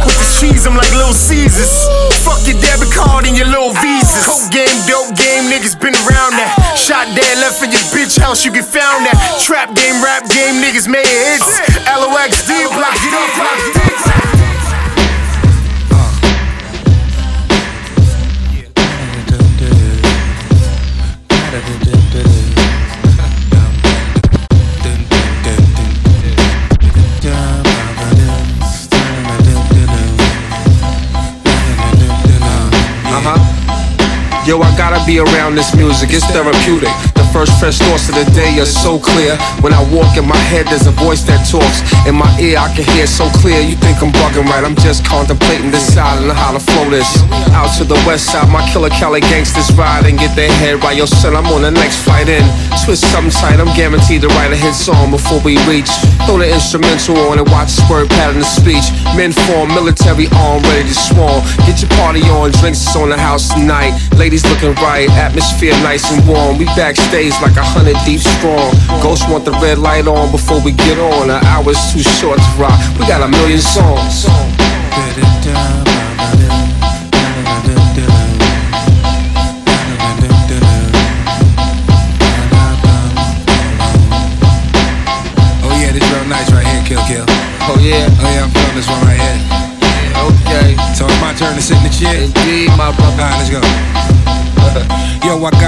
S23: With the cheese, I'm like Little Caesars. Fuck your debit card and your little visas. Coke game, dope game, niggas been around that. Shot dead, left in your bitch house, you get found that. Trap game, rap game, niggas made hits. LOXD, block it up, block it
S37: Yo, I gotta be around this music, it's therapeutic. First fresh thoughts of the day are so clear. When I walk in my head, there's a voice that talks. In my ear, I can hear so clear. You think I'm bugging right? I'm just contemplating this side and how to flow this. Out to the west side, my killer Cali gangsters ride and get their head right. Yo, son, I'm on the next flight in. Twist something tight, I'm guaranteed to write a hit song before we reach. Throw the instrumental on and watch word pattern of speech. Men form, military arm, ready to swarm. Get your party on, drinks on the house tonight. Ladies looking right, atmosphere nice and warm. We backstage like a hundred deep strong. Ghosts want the red light on before we get on. An hour's too short to rock. We got a million songs.
S40: Oh yeah, this real nice right here, Kill Kill.
S37: Oh yeah?
S40: Oh yeah, I'm feeling this one right here.
S37: Okay.
S40: So it's my turn to sit in the chair?
S37: Indeed, my brother.
S40: Alright, let's go.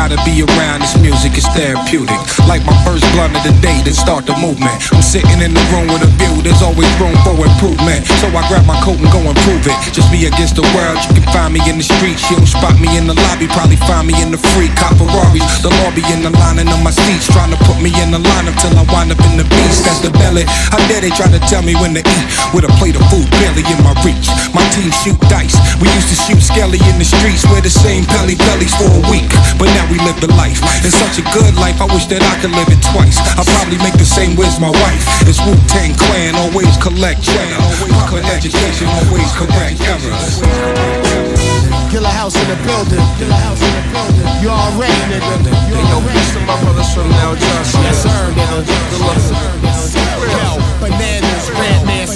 S40: Gotta be around this music, it's therapeutic. Like my first blunt of the day to start the movement. I'm sitting in the room with a view, there's always room for improvement. So I grab my coat and go and prove it. Just me against the world, you can find me in the streets. You don't spot me in the lobby, probably find me in the free cop Ferraris. The lobby in the lining of my seats, trying to put me in the lineup till I wind up in the beast. That's the belly. How dare they try to tell me when to eat? With a plate of food barely in my reach. My team shoot dice. We used to shoot skelly in the streets, wear the same pelly bellies for a week. But now we live the life. It's such a good life, I wish that I could live it twice. I'll probably make the same with my wife. It's Wu Tang Clan, always collect cheddar. Good education, always correct errors.
S23: Killer house in the building. Killer house in the building. You already, nigga. You already.
S37: Peace to my brothers from now Johnson.
S23: Yes, sir, nigga. Yo, bananas, Redman,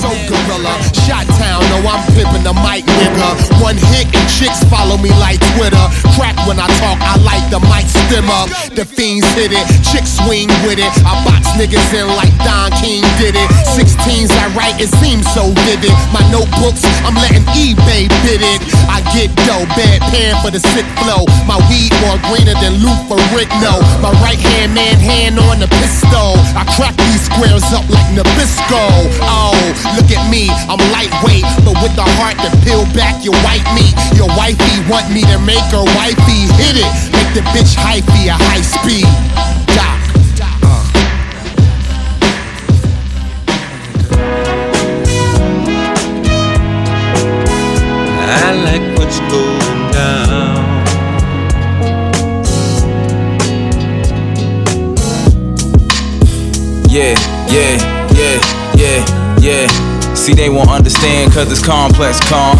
S23: so gorilla. Shot town, no, I'm pimping the mic, nigga.
S6: One hit and chicks follow me like Twitter. Crack when I talk, I like the mic up. The fiends hit it, chicks swing with it. I box niggas in like Don King did it. 16s I write, it seems so vivid. My notebooks, I'm letting eBay bid it. I get dough, bad pan for the sick flow. My weed more greener than Lou for no. My right hand man hand on the pistol. I crack these squares up like Nabisco. Oh, look at me, I'm lightweight, but with the heart to peel back your white meat. Your wifey want me to make her wifey hit it. Make the bitch hyphy a high speed. Doc. Uh.
S41: I like what's going down.
S39: Yeah, yeah, yeah. See, they won't understand cause it's complex, calm.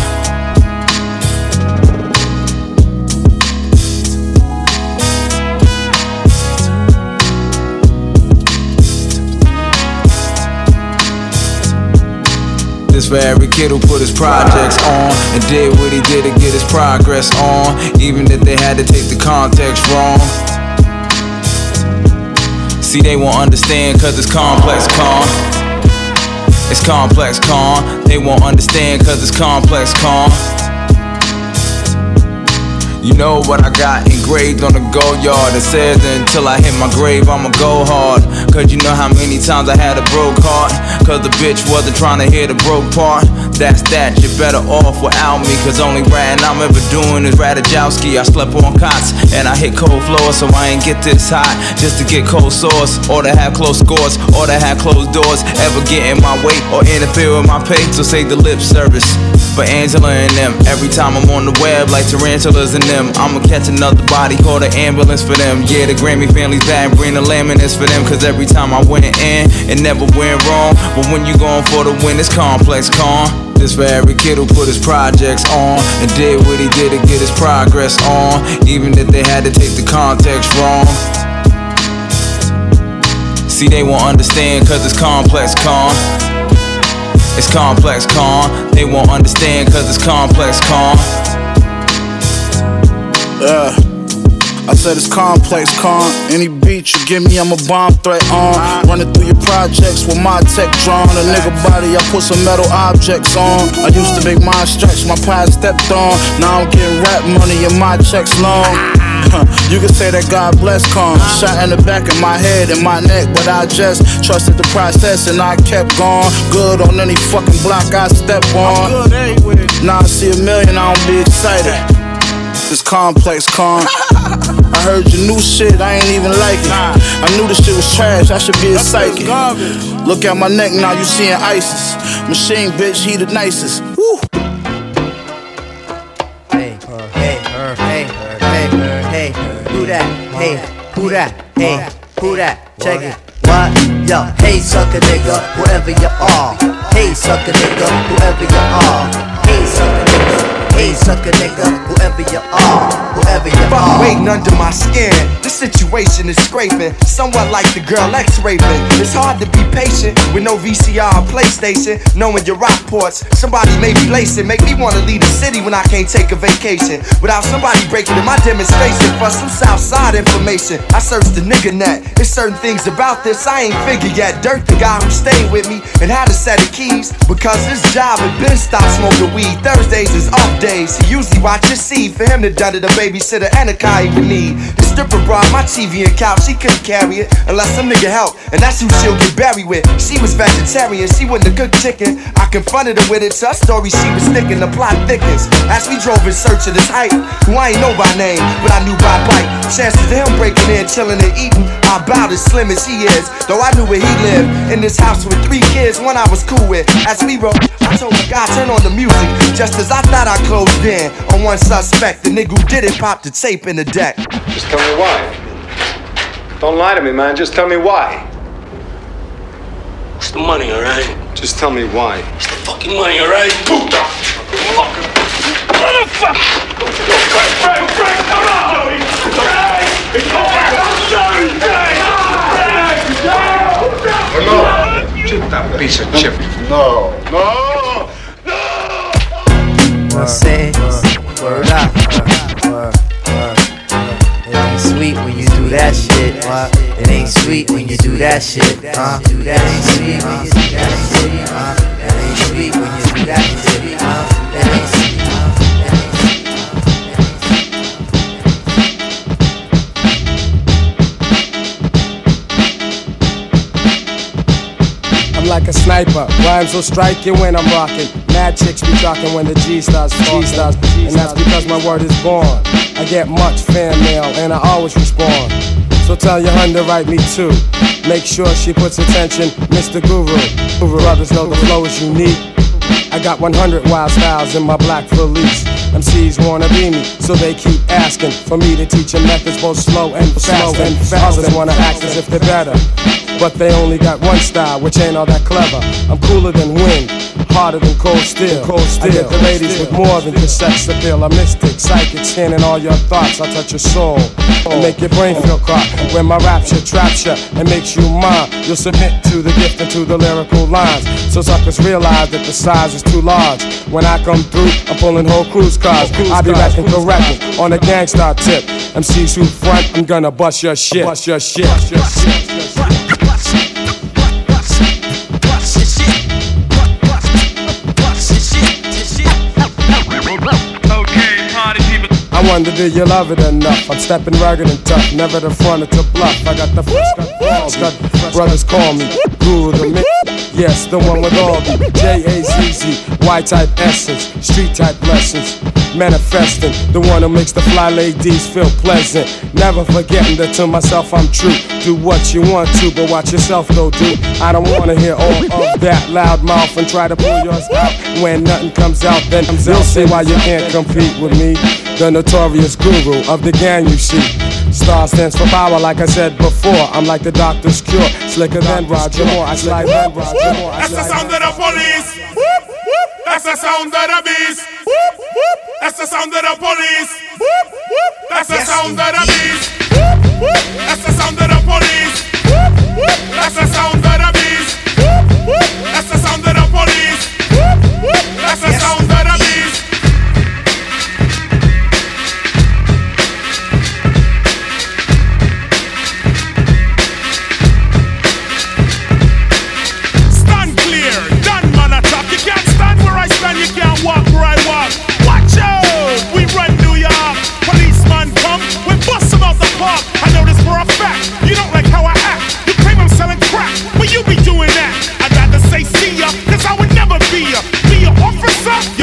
S39: This for every kid who put his projects on and did what he did to get his progress on, even if they had to take the context wrong. See, they won't understand cause it's complex, con. It's complex, con. They won't understand cause it's complex, con. You know what I got engraved on the go yard. It says until I hit my grave, I'ma go hard. Cause you know how many times I had a broke heart. Cause the bitch wasn't trying to hear the broke part. That's that, you're better off without me. Cause only ratting I'm ever doing is Radajowski. I slept on cots and I hit cold floors, so I ain't get this hot just to get cold sores. Or to have close scores, or to have closed doors. Ever get in my way or interfere with my pay, so save the lip service. For Angela and them, every time I'm on the web like tarantulas and them, I'ma catch another body, call the ambulance for them. Yeah, the Grammy family's back, bring the laminates for them, cause every time I went in, it never went wrong. But when you going for the win, it's complex, con. For every kid who put his projects on and did what he did to get his progress on, even if they had to take the context wrong. See, they won't understand cause it's complex, con. It's complex, con. They won't understand cause it's complex, con.
S38: Yeah. I said it's complex, con. Any beat you give me, I'm a bomb threat on. Running through your projects with my tech drawn. A nigga body, I put some metal objects on. I used to make mine stretch, my pad stepped on. Now I'm getting rap money and my checks long. you can say that God bless con. Shot in the back of my head and my neck, but I just trusted the process and I kept going. Good on any fucking block I step on. Now I see a million, I don't be excited. It's complex, con. I heard your new shit, I ain't even like it. I knew this shit was trash, I should be a psychic. Look at my neck now, you seeing ISIS. Machine bitch, he the nicest. Woo.
S16: Hey, hey, hey, hey, hey. Who that? Hey, who that? Hey, who that? Check it. What? Yo, hey, sucker nigga, whoever you are. Hey, sucker nigga, whoever you are. Hey, sucker nigga. Hey, sucker nigga, whoever you are, whoever you
S24: Fuck
S16: are.
S24: waiting under my skin. The situation is scraping, somewhat like the girl X raping. It's hard to be patient with no VCR or PlayStation, knowing your rock ports. Somebody may be lacing, make me wanna leave the city when I can't take a vacation. Without somebody breaking in my demonstration for some Southside information. I searched the nigga net. There's certain things about this I ain't figured yet. Dirt, the guy who stayed with me and had a set of keys. Because this job had been stopped smoking weed. Thursdays is off days. He usually watches see for him to done it a babysitter and a car you need. The stripper brought my TV and couch. She couldn't carry it unless some nigga helped. And that's who she'll get buried with. She was vegetarian. She wouldn't cooked chicken. I confronted her with it. So her story she was sticking. The plot thickens. As we drove in search of this hype, who I ain't know by name, but I knew by bite. Chances of him breaking in, chilling and eating are about as slim as he is. Though I knew where he lived in this house with three kids, one I was cool with. As we rode, I told my guy turn on the music, just as I thought I closed in on one suspect. The nigga who did it popped the tape in the deck.
S42: Just tell me why. Don't lie to me, man. Just tell me why.
S43: It's the money, alright?
S42: Just tell me why.
S43: It's the fucking money, alright? Puta! Fucking motherfucker! Yo, Frank, Frank, Frank, come on! Frank! Frank! Frank!
S42: No. Get that piece of chip.
S38: No. No.
S16: know what I'm saying? Word up. Word, word. It ain't sweet when you do that shit. It ain't sweet when you do that shit. Huh? It ain't sweet when you do that shit. Huh? It ain't sweet when you do that shit. Huh?
S44: I'm like a sniper. Rhymes will strike you when I'm rocking. Mad chicks be talking when the G starts G starts, and that's because my word is born. I get much fan mail and I always respond. So tell your hun to write me too. Make sure she puts attention, Mr. Guru. Guru brothers know the flow is unique. I got 100 wild styles in my black valise. MCs wanna be me, so they keep asking for me to teach them methods both slow and fast. and fast. Others wanna act as if they're better, but they only got one style, which ain't all that clever. I'm cooler than wind, harder than cold steel. Cold steel. I get the ladies with more than just sex appeal. A mystic, psychic, scanning all your thoughts. I touch your soul and make your brain feel caught. When my rapture traps you and makes you mine, you'll submit to the gift and to the lyrical lines. So suckers realize that the size is too large. When I come through, I'm pulling whole cruise cars. I be racking correcting on a gangsta tip. MCs who front, I'm gonna bust your shit. Bust your shit. Bust your shit. I wonder do you love it enough? I'm stepping rugged and tough, never the front or to bluff. I got the balls, got brothers call me Guru the Myth. Yes, the one with all the J A Z Z, Y type essence, street type lessons. Manifesting, the one who makes the fly ladies feel pleasant. Never forgetting that to myself I'm true. Do what you want to, but watch yourself though, dude. I don't wanna hear all of that loud mouth and try to pull yours out. When nothing comes out, then you'll see why you can't compete with me. The notorious guru of the gang you see. Star stands for power, like I said before. I'm like the doctor's cure, slicker than Roger Moore. I slide than Roger
S30: That's the sound of the police. That's the sound of the beast. That's the sound of the police. That's the sound of the beast. That's the sound of the police. That's the sound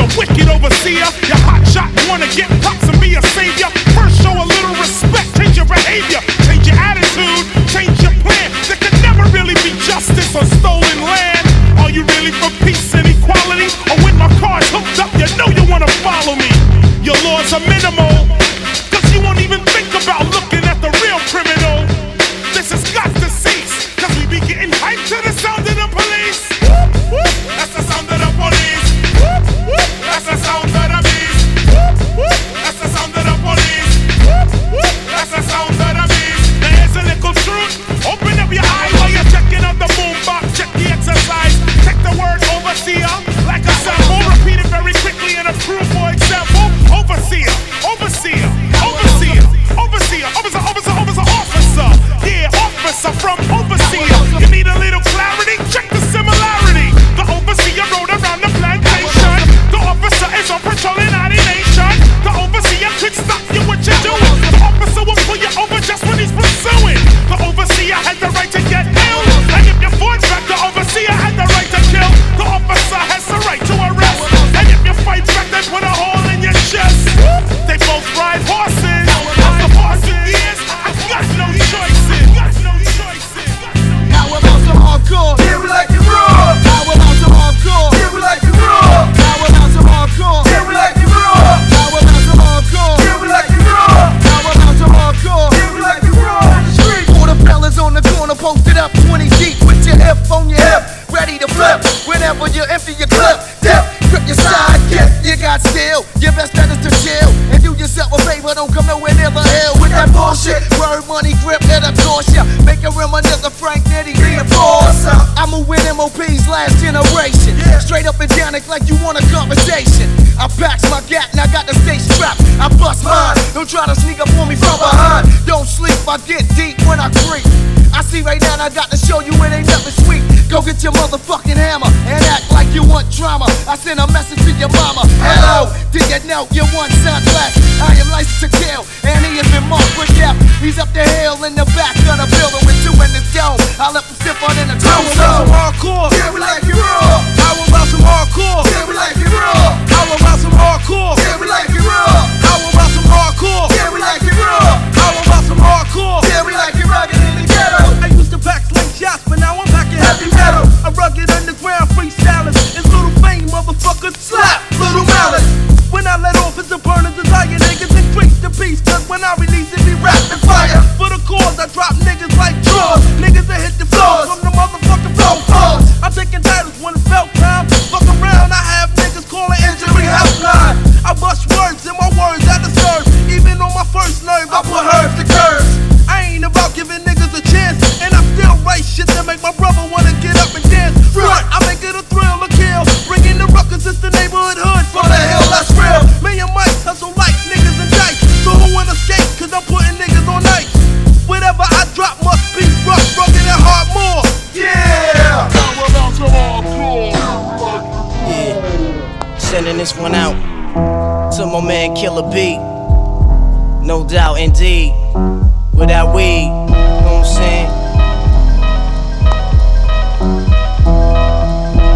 S30: officer, you wicked overseer. You hot shot, wanna get props and be a savior. First show a little respect, change your behavior, change your attitude, change your plan. There could never really be justice on stolen land. Are you really for peace and equality? Or when my car's hooked up, you know you wanna follow me. Your laws are minimal,
S45: one out to my man Killer B. No doubt, indeed. With that weed, you know what I'm saying?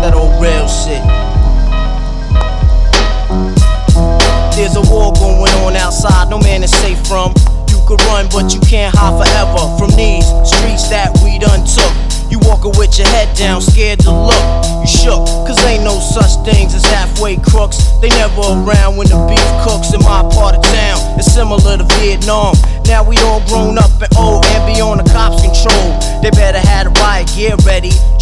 S45: That old real shit. There's a war going on outside, no man is safe from. You could run, but you can't hide forever from these streets that we done took. You walking with your head down, scared to look. You shook, cause ain't no such things as halfway crooks. They never around when the beef cooks in my part of town. It's similar to Vietnam. Now we all grown up and old and be on the cops' control. They better have the riot gear ready.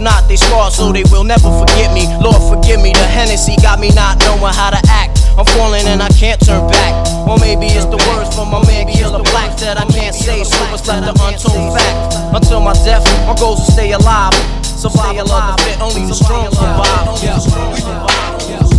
S45: not, they scar so they will never forget me. Lord, forgive me, the Hennessy got me not knowing how to act. I'm falling and I can't turn back. Or maybe it's the words from my man kill Killa Black that I can't say, so it's like the untold fact. Until my death, my goals to stay alive. Survival of the fit, only the strong survive.
S36: Let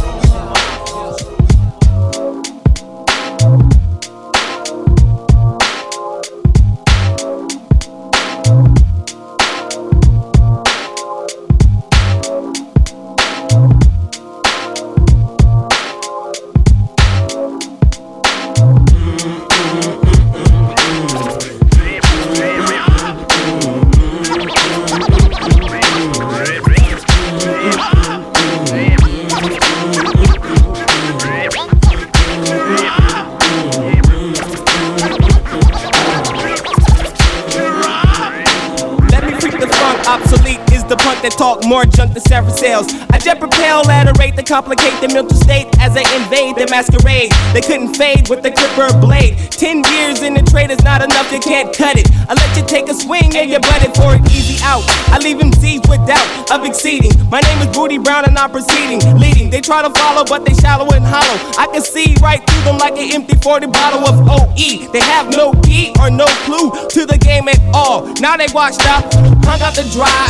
S36: more junk than several sales. I jet propel at a rate that complicate the mental state as I invade the masquerade. They couldn't fade with the clipper blade. Ten years in the trade is not enough, you can't cut it. I let you take a swing and you butt it for an easy out. I leave them Z's with doubt of exceeding. My name is Booty Brown and I'm proceeding. Leading, they try to follow, but they shallow and hollow. I can see right through them like an empty 40 bottle of OE. They have no key or no clue to the game at all. Now they washed up, hung out the dry,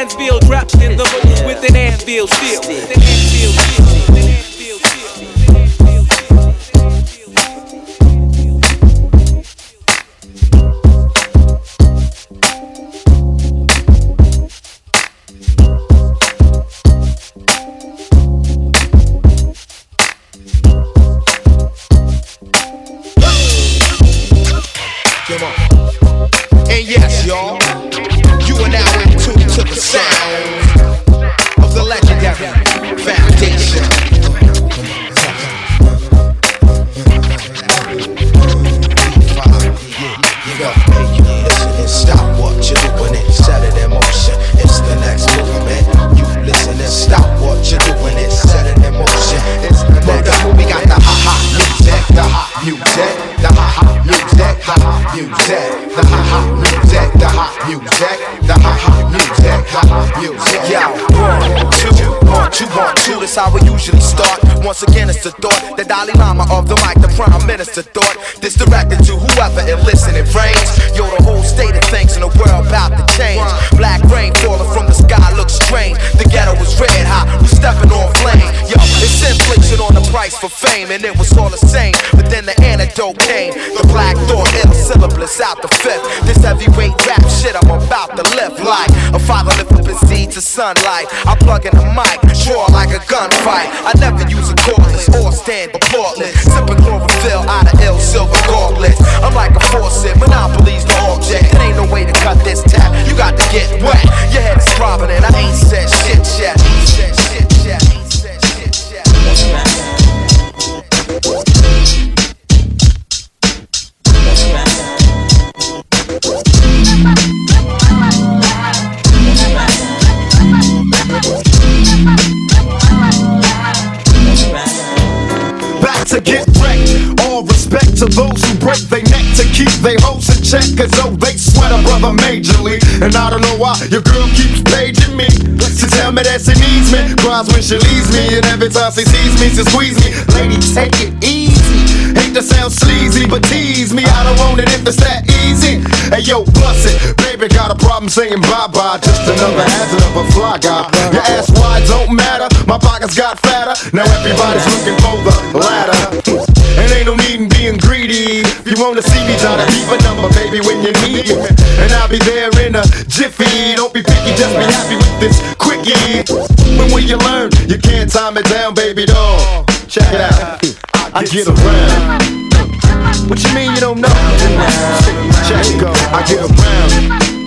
S46: bill, trapped in the road with an anvil steel. With an still.
S47: Sunlight. I plug in the mic, draw like a gunfight. I never use a cordless or stand applaudless. Sipping chlorophyll out of ill silver gauntlets. I'm like a faucet, monopolies the object. It ain't no way to cut this tap. You got to get wet.
S24: Oh, they sweat a brother majorly. And I don't know why your girl keeps paging me. To tell me that she needs me. Cries when she leaves me. And every time she sees me, she squeeze me. Lady, take it easy. Hate to sound sleazy, but tease me. I don't want it if it's that easy. Hey yo, bust it. Baby, got a problem saying bye bye. Just another hazard of a fly guy. Your ass wide don't matter. My pockets got fatter. Now everybody's looking for the ladder. Ain't no need in being greedy. If you wanna see me, try to keep a number, baby, when you need me. And I'll be there in a jiffy. Don't be picky, just be happy with this quickie. When will you learn? You can't time it down, baby doll. Check it out. I get around. What you mean you don't know? Check it go. I get around.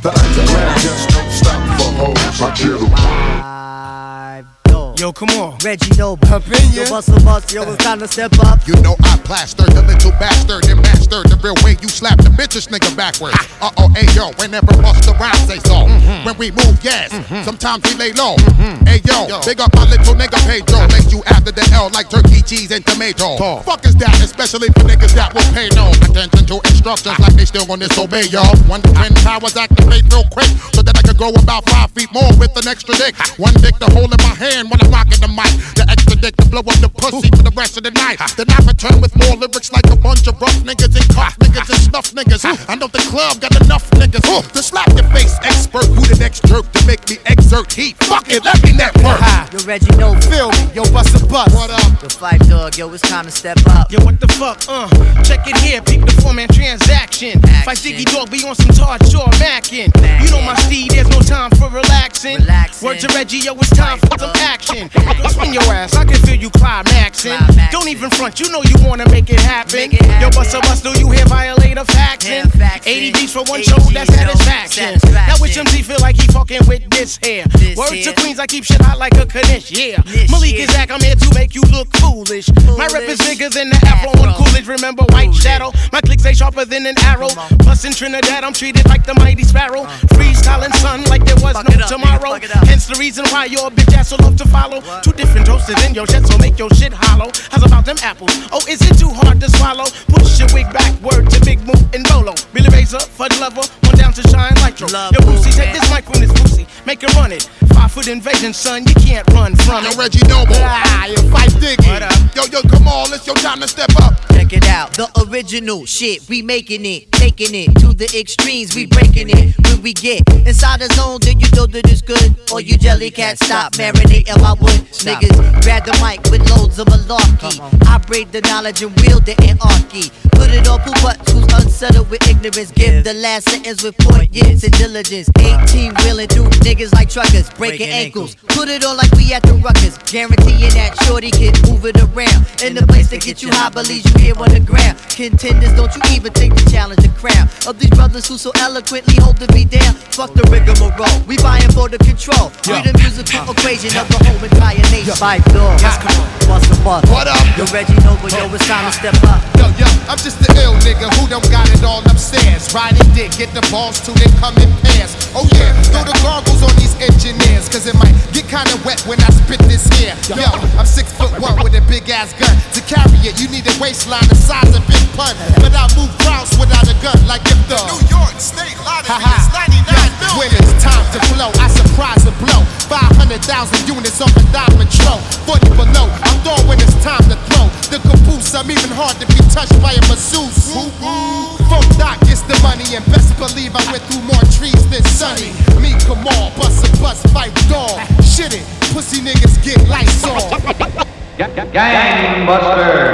S24: The underground just don't stop for hoes. I get around.
S17: Yo, come on.
S16: Reggie Noble.
S17: Up in
S16: Yo,
S17: ya.
S16: bust a bust, yo, it's time to step up.
S6: You know I plastered the little bastard and mastered the real way you slap the bitches nigga backwards. Uh oh, hey yo, whenever bust the rhyme say so. When we move, yes. Sometimes we lay low. Hey yo, big up my little nigga Pedro. Make you after the L like turkey, cheese, and tomato. Fuck is that, especially for niggas that will pay no attention to instructions like they still gonna disobey y'all. One twin powers activate real quick so that I could go about five feet more with an extra dick. One dick to hold in my hand when I'm rocking the mic. The extra dick to blow up the pussy for the rest of the night. Then I return with more lyrics like a bunch of rough niggas and cuff niggas and snuff niggas. I know the club got enough niggas to slap your face expert. Who the next jerk to make me exert heat? Fuck it, let me network.
S16: Yo, Reggie Noble.
S17: Feel me. Yo, bust a bust.
S6: What up?
S16: The Phife Dawg, yo, it's time to step up.
S17: Yo, what the fuck? Uh, check it here, peep the four man transaction. Phife Diggy Dawg, be on some hard jaw macking. You know my steed, there's no time for relaxing. Word to Reggie, yo, it's time for some action. Go spin your ass, I can feel you climaxing. Don't even front, you know you wanna make it happen. Yo, bust a bust, do you hear a faxing? 80 beats for one show, that's satisfaction. Now which MC feel like he fucking with this here? Word to Queens, I keep shit hot like a Kanish, yeah. Malik Izaak, I'm here to make you look foolish. My rep is bigger than the Afro on Coolidge. Remember White Shadow? My clicks ain't sharper than an arrow. Plus in Trinidad, I'm treated like the mighty sparrow. Freestyling sun like there was no tomorrow. Hence the reason why your bitch ass will love to follow. Two different toasters in your shit, so make your shit hollow. How's about them apples? Oh, is it too hard to swallow? Push your wig back, word to Big Moot and Bolo. Billy Razor, Fud Lover, one down to Shine Nitro. Yo, Boosie, take this mic when it's Boosie. Make it run it. Five foot invasion, son, you can't run from it.
S48: Yo, Reggie Noble.
S17: Ah,
S48: you Phife Diggy. Yo, yo, come on, it's your time to step up.
S16: Check it out, the original shit, we making it, taking it to the extremes, we breaking it. When we get inside the zone, then you know that it's good. Or you jelly cat, stop marinating my wood. Niggas grab the mic with loads of malarkey. I braid the knowledge and wield it in archy. Put it on butts who's unsettled with ignorance. Give the last sentence with poignance and diligence. Uh-huh. 18 wheeling through niggas like truckers, breaking ankles. Put it on like we at the ruckers. Guaranteeing that shorty can move it around. In the place to get you high, believe you here on the ground. Contenders, don't you even think to challenge the crown of these brothers who so eloquently hold the beat down. Fuck the rigmarole, we buying for the control. We the musical uh-huh. equation of the whole entire nation. Phife Dawg, yes, come on, bust the bust.
S48: What up?
S16: Yo, Reggie Noble, yo, it's time to step up.
S48: Yo, yo, I'm just the ill nigga who don't got it all upstairs. Riding dick, get the balls till they come in pairs. Oh yeah, throw the goggles on these engineers, cause it might get kinda wet when I spit this here. Yo, I'm six foot one with a big ass gun. To carry it, you need a waistline the size of Big Pun. But I move crowds without a gun, like if the New York State Lottery is 99 million. When it's time to flow, I surprise and blow. 500,000 units on the diamond patrol. 40 below, I'm throwing when it's time to throw. The caboose, I'm even hard to be touched by a masseuse. Funk Doc gets the money, and best believe I went through more trees than Sunny. Me, on, bust a bust, Phife Dawg. Shit it, pussy niggas get lights on.
S49: Gangbuster.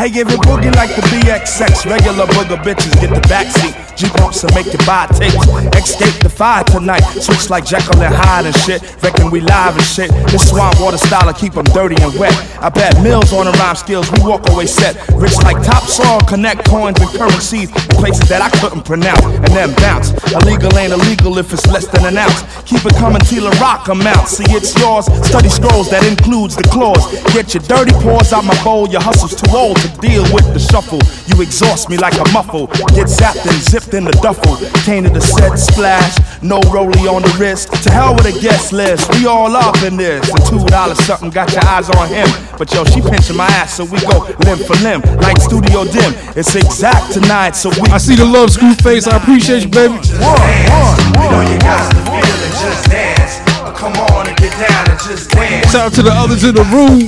S39: Hey, if it boogie like the BXX, regular booger bitches get the backseat. G bumps and make you buy tapes. Escape the fire tonight. Switch like Jekyll and Hyde and shit. Reckon we live and shit. This swamp water style will keep them dirty and wet. I bet mills on the rhyme skills. We walk away set. Rich like top topsoil, connect coins and currencies in places that I couldn't pronounce. And then bounce. Illegal ain't illegal if it's less than an ounce. Keep it coming till the rock amount. See, it's yours. Study scrolls that includes the claws. Get your dirty paws out my bowl. Your hustle's too old to deal with the shuffle. You exhaust me like a muffle. Get zapped and zipped in the duffel. Came to the set splash. No rollie on the wrist. To hell with a guest list. We all up in this. And two dollars something got your eyes on him. But yo, she pinching my ass, so we go limb for limb. Like studio dim. It's exact tonight, so we.
S30: I see the love screw face. I appreciate you, baby.
S39: One, one,
S50: You know you got to feel just dance. Come on and get down and just dance.
S30: Shout out to the others in the room.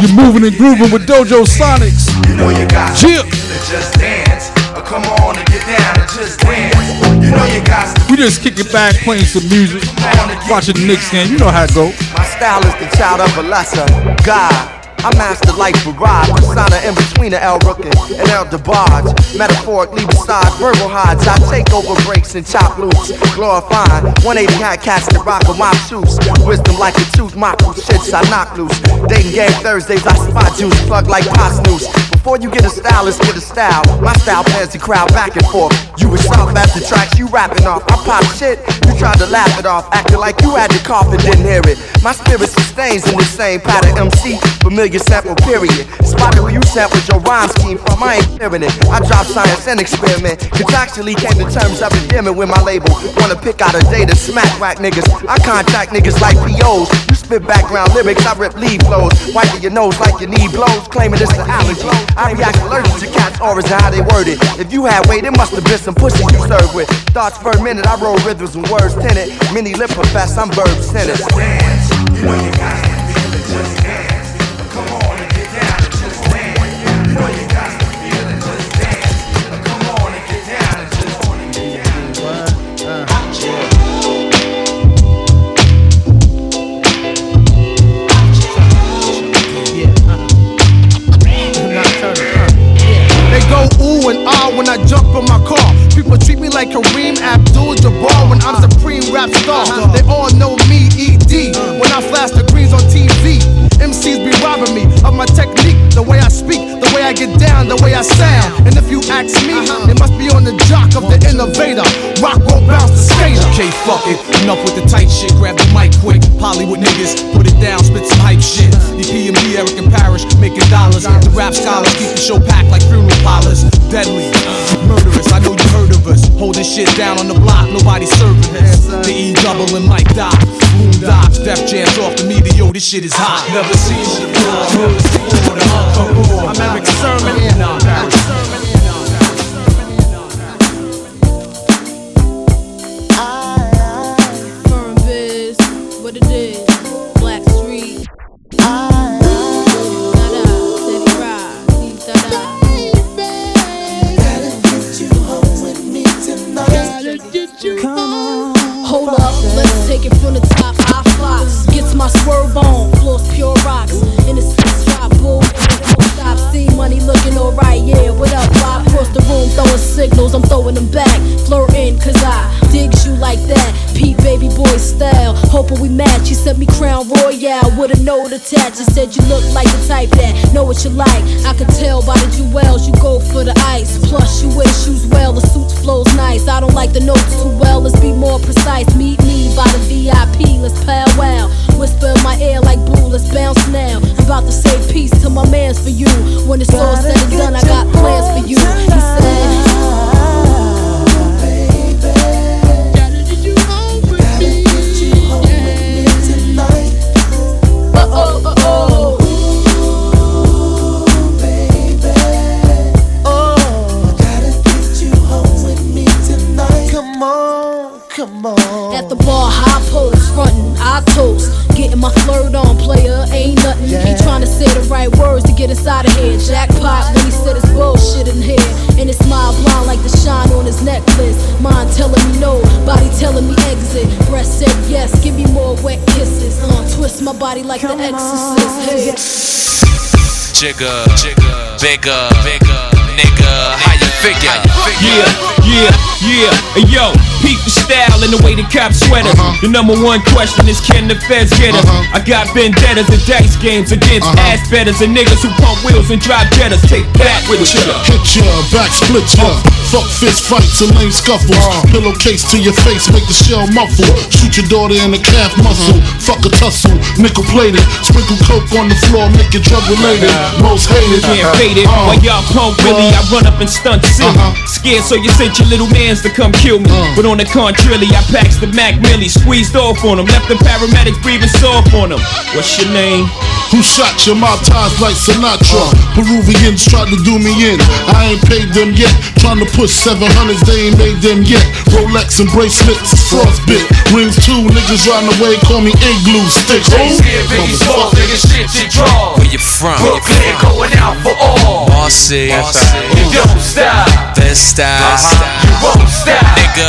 S30: You're moving and grooving with Dojo Sonics.
S50: You know you got to
S30: Chill.
S50: feel it, just dance. Come on and get down and just dance. You know you got
S30: We just kick it back, playing some music, watching the Knicks game. You know how it go.
S24: My style is the child of a lesser God. I master life ride, persona in between the El Rookin and El DeBarge. Metaphorically beside verbal hides, I take over breaks and chop loops. Glorifying 180 high cats that rock with my shoes. Wisdom like a tooth, my cool shits I knock loose. Dating game Thursdays, I spot juice, plug like pot. Before you get a stylist, get a style. My style pans the crowd back and forth. You was soft after tracks, you rapping off. I pop shit, you tried to laugh it off, acting like you had the cough and didn't hear it. My spirit sustains in the same pattern MC, familiar sample period. Spotted who you sampled your rhyme scheme from, I ain't hearing it. I drop science and experiment. Contractually came to terms of endearment with my label. Wanna pick out a day to smack whack niggas. I contact niggas like POs. You spit background lyrics, I rip lead flows. Wiping your nose like your knee blows, claiming it's an allergy. I react allergic to cats' auras and how they word it. If you had weight, it must have been some pussy you served with. Thoughts per minute, I roll rhythms and words tinted. Mini lip profess, I'm verb centered.
S50: You know you got it, just. When I jump in my car. People treat me like Kareem Abdul-Jabbar when I'm supreme rap star. They all know me, when I flash
S51: the greens on TV, MCs be robbing me of my technique, the way I speak, the way I get down, the way I sound. And if you
S17: ask me, uh-huh. it must be on the jock of the innovator. Rock won't bounce the skater.
S52: Okay, fuck it. Enough with the tight shit. Grab the mic quick. Hollywood niggas, put it down, spit some hype shit. E.P.M.D. and me, Eric and Parrish, making dollars. The rap scholars keep the show packed like funeral parlors. Deadly, murderous. I know you heard of us. Holding shit down on the block, Nobody's serving us. The E double and Mike die. Docs, Def Jams off the media. Yo, this shit is hot. Never seen shit before. Never seen shit before.
S17: I'm Erick Sermon.
S53: Note attached. You said you look like the type that know what you like. I could tell by the jewels, you go for the ice. Plus, you wear shoes well, the suit flows nice. I don't like the notes too well, let's be more precise. Meet me by the VIP, let's powwow. Whisper in my ear like boo, let's bounce now. I'm about to say peace to my mans for you. When it's all said and done, I got plans for you. He said. Telling me exit. Breast said yes, give me more wet kisses. Uh, twist my body like the exorcist. Hey.
S54: Jigger, bigger, bigger, nigga, how you figure?
S36: Yeah, yeah, yeah. Hey, yo, peep the style and the way the cops sweat us. Uh-huh. The number one question is can the feds get us? Uh-huh. I got vendettas and dice games against uh-huh. ass betters and niggas who pump wheels and drive jettas. Take that with you.
S55: Hit ya, back split ya. Fuck fist fights and lame scuffles. Pillowcase to your face, make the shell muffle. Shoot your daughter in the calf muscle. Fuck a tussle, nickel plated. Sprinkle coke on the floor, make it drug related. Most hated.
S36: Can't fade it. While y'all pump Willie, I run up and stunt silly. Scared, so you sent your little mans to come kill me. But on the contrary, I paxed the Mac Millie, squeezed off on him, left the paramedics breathing soft on him. What's your name?
S55: Who shot your mouth ties like Sinatra? Peruvians tried to do me in. I ain't paid them yet. Trying to push 700s, they ain't made them yet. Rolex and bracelets, frostbit. Rings too, niggas round the way, call me igloo sticks.
S54: Jay-Z Biggie Smalls, nigga, shit you draw. Where you from? Brooklyn, going out for all. Marcy, You don't stop. This style, You won't stop. nigga.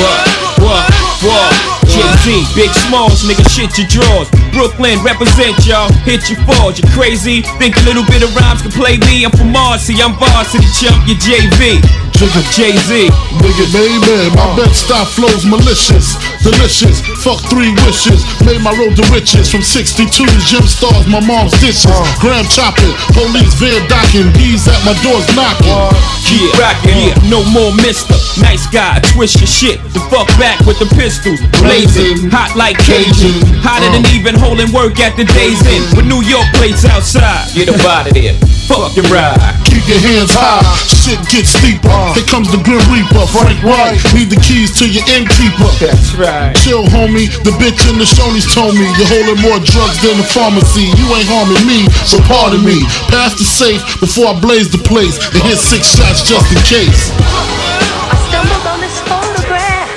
S36: What? What? What? Jay-Z, Big Smalls, nigga, shit your drawers. Brooklyn, represent y'all, hit your fours. You crazy? Think a little bit of rhymes can play me? I'm from Marcy, I'm varsity chump, you JV. Jay-Z.
S55: Nigga, baby, my uh. Bed-Stuy flows malicious, delicious. Fuck three wishes, made my road to riches. From 62 gym stars, my mom's dishes. Uh. Gram chopping, police van docking, bees at my doors knocking. Uh.
S36: Yeah, rockin', yeah, no more mister. Nice guy, twist your shit. The fuck back with the pistols. Blazing, hot like Cajun. Hotter than even holding work at the day's end. With New York plates outside. Get up out of there. Fuck your ride.
S55: Keep your hands high, shit gets steeper. Uh. Here comes the Grim Reaper, Frank White. Need the keys to your innkeeper.
S36: That's right.
S55: Chill, homie. The bitch in the Shoney's told me you're holding more drugs than the pharmacy. You ain't harming me, so pardon me. Pass the safe before I blaze the place and hit six shots just in case.
S12: I stumbled on this photograph.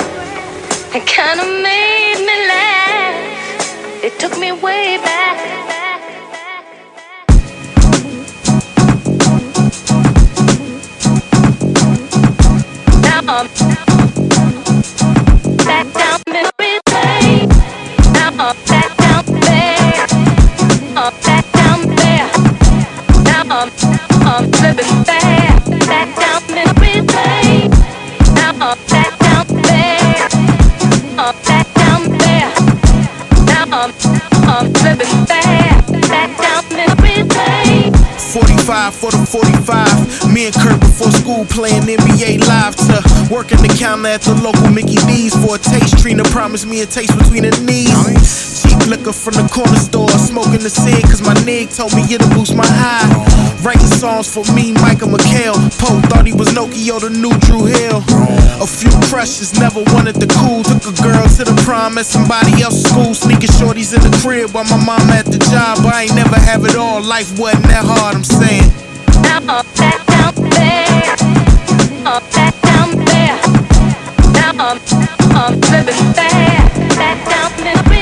S12: It kinda made me laugh. It took me way
S56: for the 45. Me and Kurt before school playing NBA live to working the counter at the local Mickey D's for a taste. Trina promised me a taste between the knees. Cheap liquor from the corner store, smoking the cig cause my nig told me it'll boost my high. Writing songs for me, Michael McHale. Poe thought he was Nokio, the new Dru Hill. A few crushes, never wanted the cool. Took a girl to the prom at somebody else's school. Sneaking shorties in the crib while my mom at the job. I ain't never have it all. Life wasn't that hard, I'm saying.
S12: Down there. Now I'm, I'm living there. Back down there.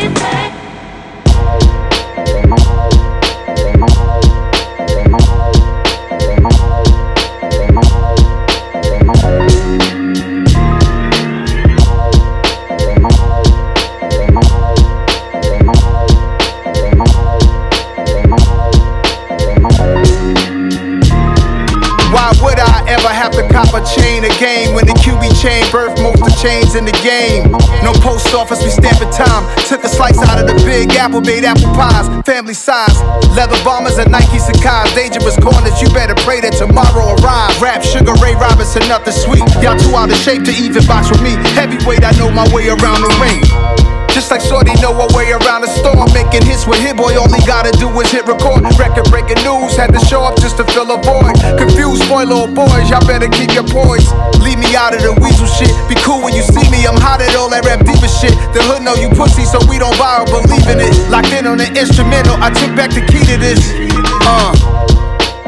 S17: Chains in the game? No post office, we stamping time. Took a slice out of the big apple, made apple pies, family size. Leather bombers and Nike Sacai's. Dangerous corners, you better pray that tomorrow arrives. Rap, Sugar Ray Robinson, nothing sweet. Y'all too out of shape to even box with me. Heavyweight, I know my way around the ring. Just like Shorty know her way around the storm, making hits with Hit Boy. All he gotta do is hit record. Record breaking news, had to show up just to fill a void. Confused boy, little boys, y'all better keep your poise. Leave me out of the weasel shit. Be cool when you see me, I'm hot at all that rap diva shit. The hood know you pussy, so we don't borrow, believe in it. Locked in on the instrumental, I took back the key to this. Uh,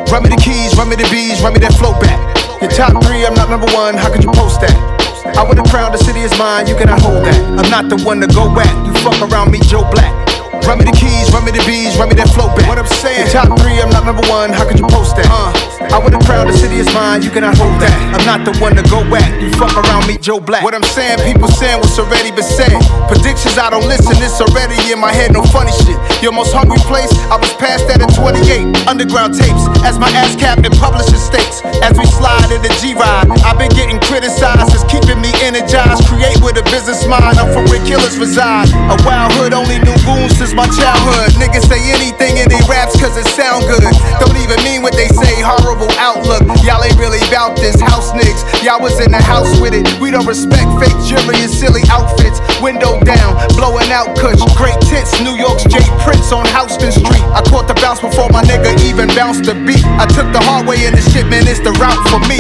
S17: run me the keys, run me the bees, run me that flow back. Your top three, I'm not number one, how could you post that? I would have crowned the city is mine, you cannot hold that. I'm not the one to go at. You fuck around me, Joe Black. Run me the keys, run me the bees, run me that flow back. What I'm saying, top three, I'm not number one. How could you post that? Uh, I would have crowned the city is mine, you cannot hold that. I'm not the one to go at. You fuck around me, Joe Black. What I'm saying, people saying what's already been said. Predictions, I don't listen, it's already in my head, no funny shit. Your most hungry place, I was past that at 28. Underground tapes, as my ass cap in publishing states. As we slide in the G ride, I've been getting criticized, it's keeping me energized. Create with a business mind, I'm from where killers reside. A wild hood, only knew goons since my childhood. Niggas say anything in they raps cause it sound good. Don't even mean what they say, horrible outlook. Y'all ain't really about this house niggas. Y'all was in the house with it. We don't respect fake jewelry and silly outfits. Window down, blowing out kush. Great tits, New York's Jay Prince on Houston Street. I caught the bounce before my nigga even bounced the beat. I took the hard way in the shit, man, it's the route for me.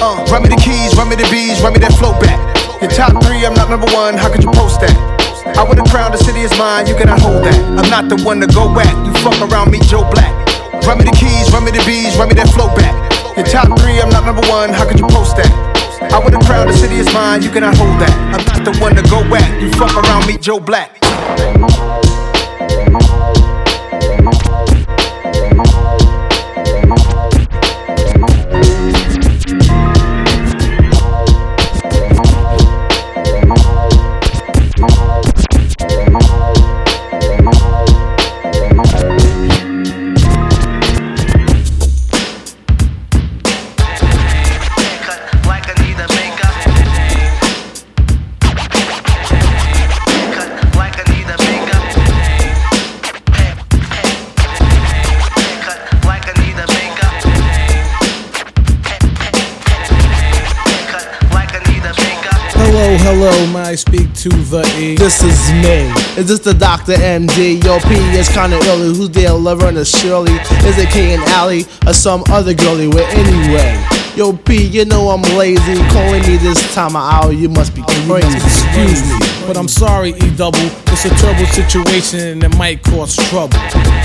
S17: Uh, run me the keys, run me the bees, run me that flow back. Your top three, I'm not number one, how could you post that? I would have crowned the city is mine, you cannot hold that. I'm not the one to go at, you fuck around me, Joe Black. Run me the keys, run me the bees, run me that flow back. Your top three, I'm not number one, how could you post that? I would have crowned the city is mine, you cannot hold that. I'm not the one to go at, you fuck around me, Joe Black.
S57: Is me. Is this the Dr. MD? Yo, P is kinda illy. Who's there, Laverne Shirley? Is it Kate and Allie or some other girlie? Well, anyway. Yo, P, you know I'm lazy. Calling me this time of hour, you must be oh, crazy.
S52: Excuse me, but I'm sorry, E double. It's a terrible situation and it might cause trouble.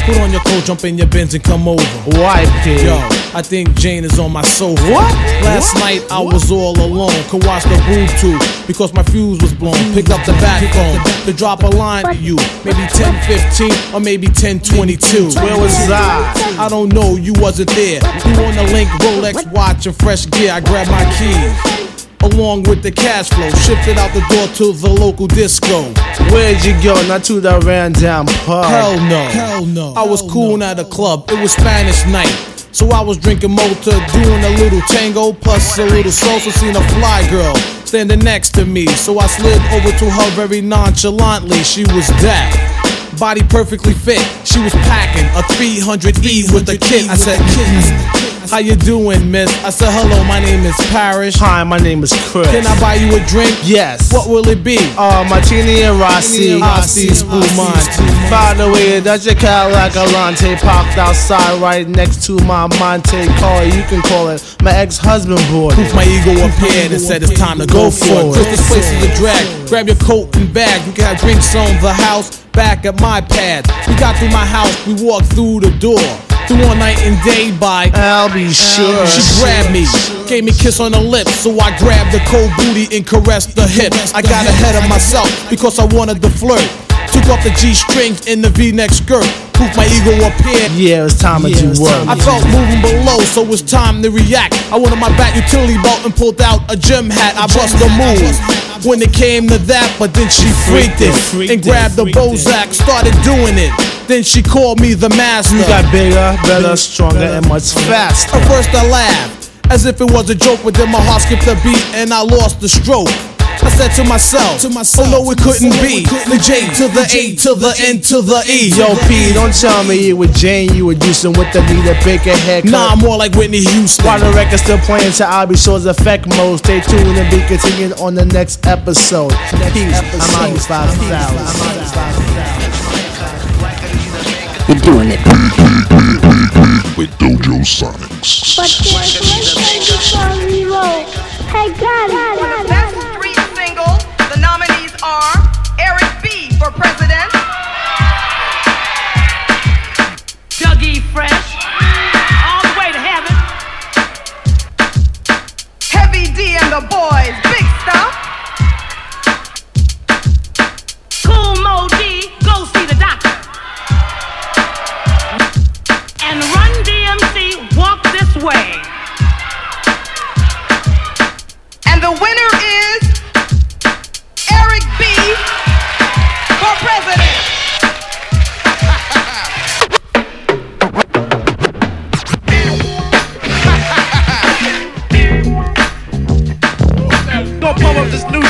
S52: Put on your coat, jump in your Benz and come over.
S57: Why, P?
S52: Yo, I think Jane is on my sofa.
S57: What?
S52: Last
S57: What?
S52: night I was all alone. Could watch the boob tube because my fuse was blown. Pick up the backbone to drop a line to you. Maybe 10, 15, or maybe 10, 22.
S57: Where was I?
S52: I don't know, you wasn't there. You on the link, Rolex watch and fresh gear. I grabbed my keys. Along with the cash flow, shifted out the door to the local disco.
S57: Where'd you go? Not to the ran down pub.
S52: Hell no. Hell no. I was cool at a club. It was Spanish night. So I was drinking Mota, doing a little tango plus a little salsa. Seen a fly girl standing next to me. So I slid over to her very nonchalantly. She was that. Body perfectly fit. She was packing a 300E with a kit. I said, kids, How you doing, miss? I said, Hello, my name is Parrish.
S57: Hi, my name is Chris.
S52: Can I buy you a drink?
S57: Yes.
S52: What will it be?
S57: Uh, Martini and Rossi.
S52: Rossi, Spumante.
S57: By the way, that's your Cadillac Alante parked outside right next to my Monte car. You can call it my ex-husband board.
S52: Poof, my ego appeared and said it's time to go,
S57: Go
S52: for it. Chris, this place is a drag. Grab your coat and bag. You can have drinks on the house, back at my pad. We got through my house, we walked through the door. Through one night and day by
S57: I'll be sure.
S52: She grabbed me, gave me a kiss on the lips, so I grabbed the cold booty and caressed the hip. I got ahead of myself because I wanted to flirt. Took off the G strings in the V-neck skirt. Poof, my ego appeared.
S57: Yeah, it was time to do work.
S52: I felt moving below, so it's time to react. I wanted my back utility belt and pulled out a gym hat. I bust a move when it came to that, but then she freaked it and grabbed the Bozak, started doing it. Then she called me the master.
S57: You got bigger, better, stronger, and much faster.
S52: At first I laughed, as if it was a joke, but then my heart skipped a beat and I lost the stroke. I said to myself, to oh no, it couldn't be. The J to the A to the N to the E.
S57: Yo, P, don't tell me you with Jane, you were Houston with the Nita Baker haircut.
S52: Nah, I'm more like Whitney Houston.
S57: While the record's still playing to I'll be Shaw's effect mode. Stay tuned and be continued on the next episode. Peace. I'm out 5000.
S18: You're doing it.
S55: With Dojo Sonics.
S12: But there's one before we roll. Hey, God,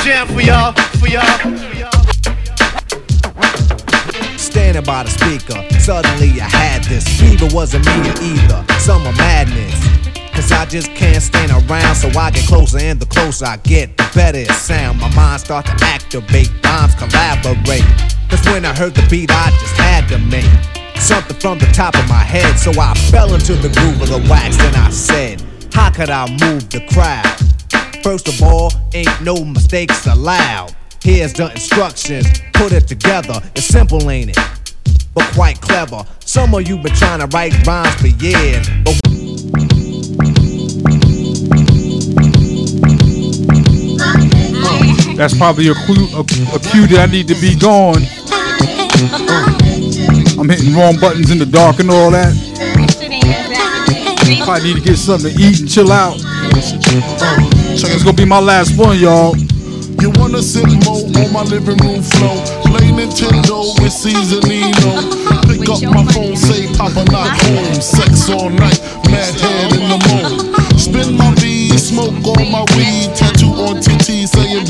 S17: jam for y'all, for y'all.
S58: Standing by the speaker, suddenly I had this. Fever wasn't me either, summer madness. Cause I just can't stand around, so I get closer, and the closer I get, the better it sound. My mind start to activate, rhymes collaborate. Cause when I heard the beat, I just had to make something from the top of my head. So I fell into the groove of the wax, and I said, How could I move the crowd? First of all, ain't no mistakes allowed. Here's the instructions, put it together. It's simple, ain't it? But quite clever. Some of you been trying to write rhymes for years, but
S5: That's probably a clue, a, a cue that I need to be gone. I'm hitting wrong buttons in the dark and all that. Probably need to get something to eat and chill out. It's gonna be my last one, y'all.
S55: You wanna sit mo on my living room floor? Play Nintendo with Seasonino. Pick up my phone, say Papa not home. Sex all night, mad head in the moon. Spin my V, smoke on my weed. Tattoo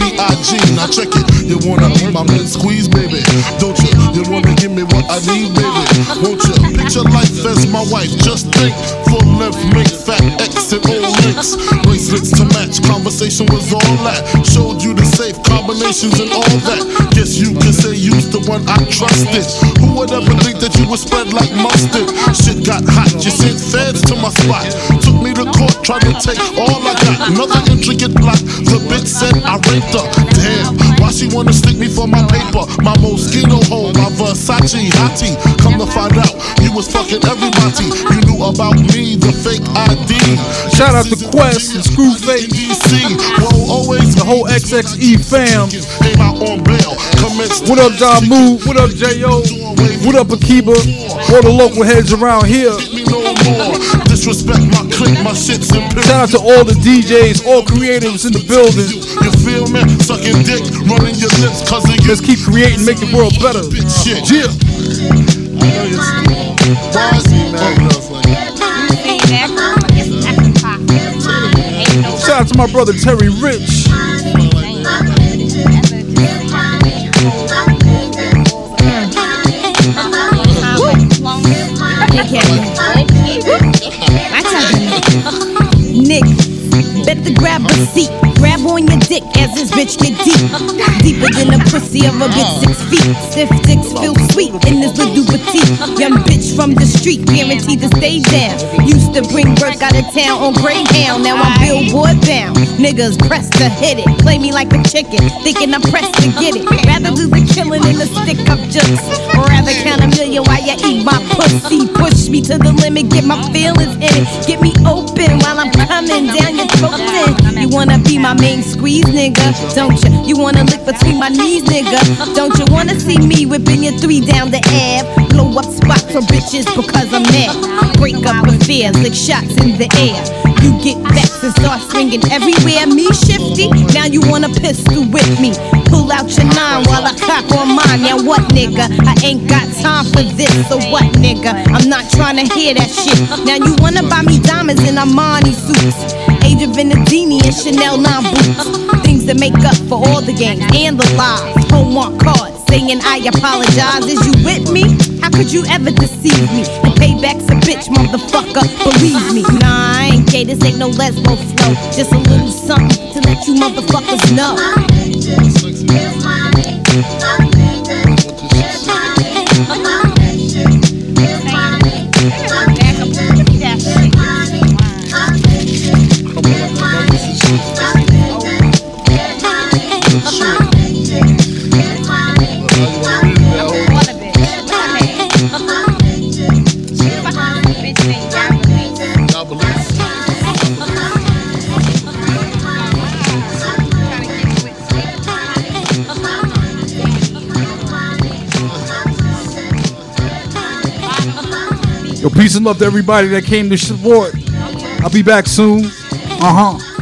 S55: B.I.G. Now check it. You wanna be my man squeeze, baby? Don't you? You wanna give me what I need, baby? Won't you? Picture life as my wife. Just think. Full left, make fat X and all links. Bracelets to match. Conversation was all that. Showed you the safe and all that. Guess you could say you's the one I trusted. Who would ever think that you would spread like mustard? Shit got hot. You sent feds to my spot. Took me to court, tried to take all I got. Another intricate plot. The bitch said I raped her. Damn. Why she wanna stick me for my paper? My Moschino hole, my Versace hottie. Come to find out, you was fucking everybody. You knew about me, the fake ID.
S5: Shout out to Quest and Screwface.
S55: Whoa, always
S5: the whole XXE fam.
S55: Came out on bail. Commenced
S5: What up, John Move? What up, J.O.? What up, Akiba? All the local heads around here.
S55: No. Disrespect my clique, my shit's imperial.
S5: Shout out to all the DJs, all creatives in the building.
S55: You feel me? Sucking dick, running your lips, cause of you.
S5: Let's keep creating, make the world better.
S55: Shit.
S5: Yeah. Shout out to my brother Terry Rich.
S59: to grab a seat. Grab on your dick as it's bitch get deep. Deeper than the pussy of a bitch six feet. Stiff dicks feel sweet in this little petite. Young bitch from the street, guaranteed to stay down. Used to bring work out of town on Greyhound, now I'm billboard bound. Niggas pressed to hit it, play me like a chicken, thinking I'm pressed to get it. Rather do the killing than the stick up jokes. Rather count a million while you eat my pussy. Push me to the limit, get my feelings in it. Get me open while I'm coming down your throat. You wanna be my main squeeze, nigga? Don't you? You wanna lick between my knees, nigga? Don't you wanna see me whipping your three down the ab? Blow up spots for bitches because I'm mad. Break up affairs like shots in the air. You get vexed and start swinging everywhere. Me shifty, now you want a pistol with me. Pull out your nine while I cock on mine. Now what, nigga? I ain't got time for this. So what, nigga? I'm not trying to hear that shit. Now you wanna buy me diamonds in Armani suits. Age of Venedini and Chanel 9 boots. Things that make up for all the games and the lies. Hallmark cards saying I apologize. Is you with me? How could you ever deceive me? The payback's a bitch, motherfucker. Believe me. Nah, I ain't gay. This ain't no lesbo flow. Just a little something to let you motherfuckers know.
S5: Peace and love to everybody that came to support. I'll be back soon. Uh huh.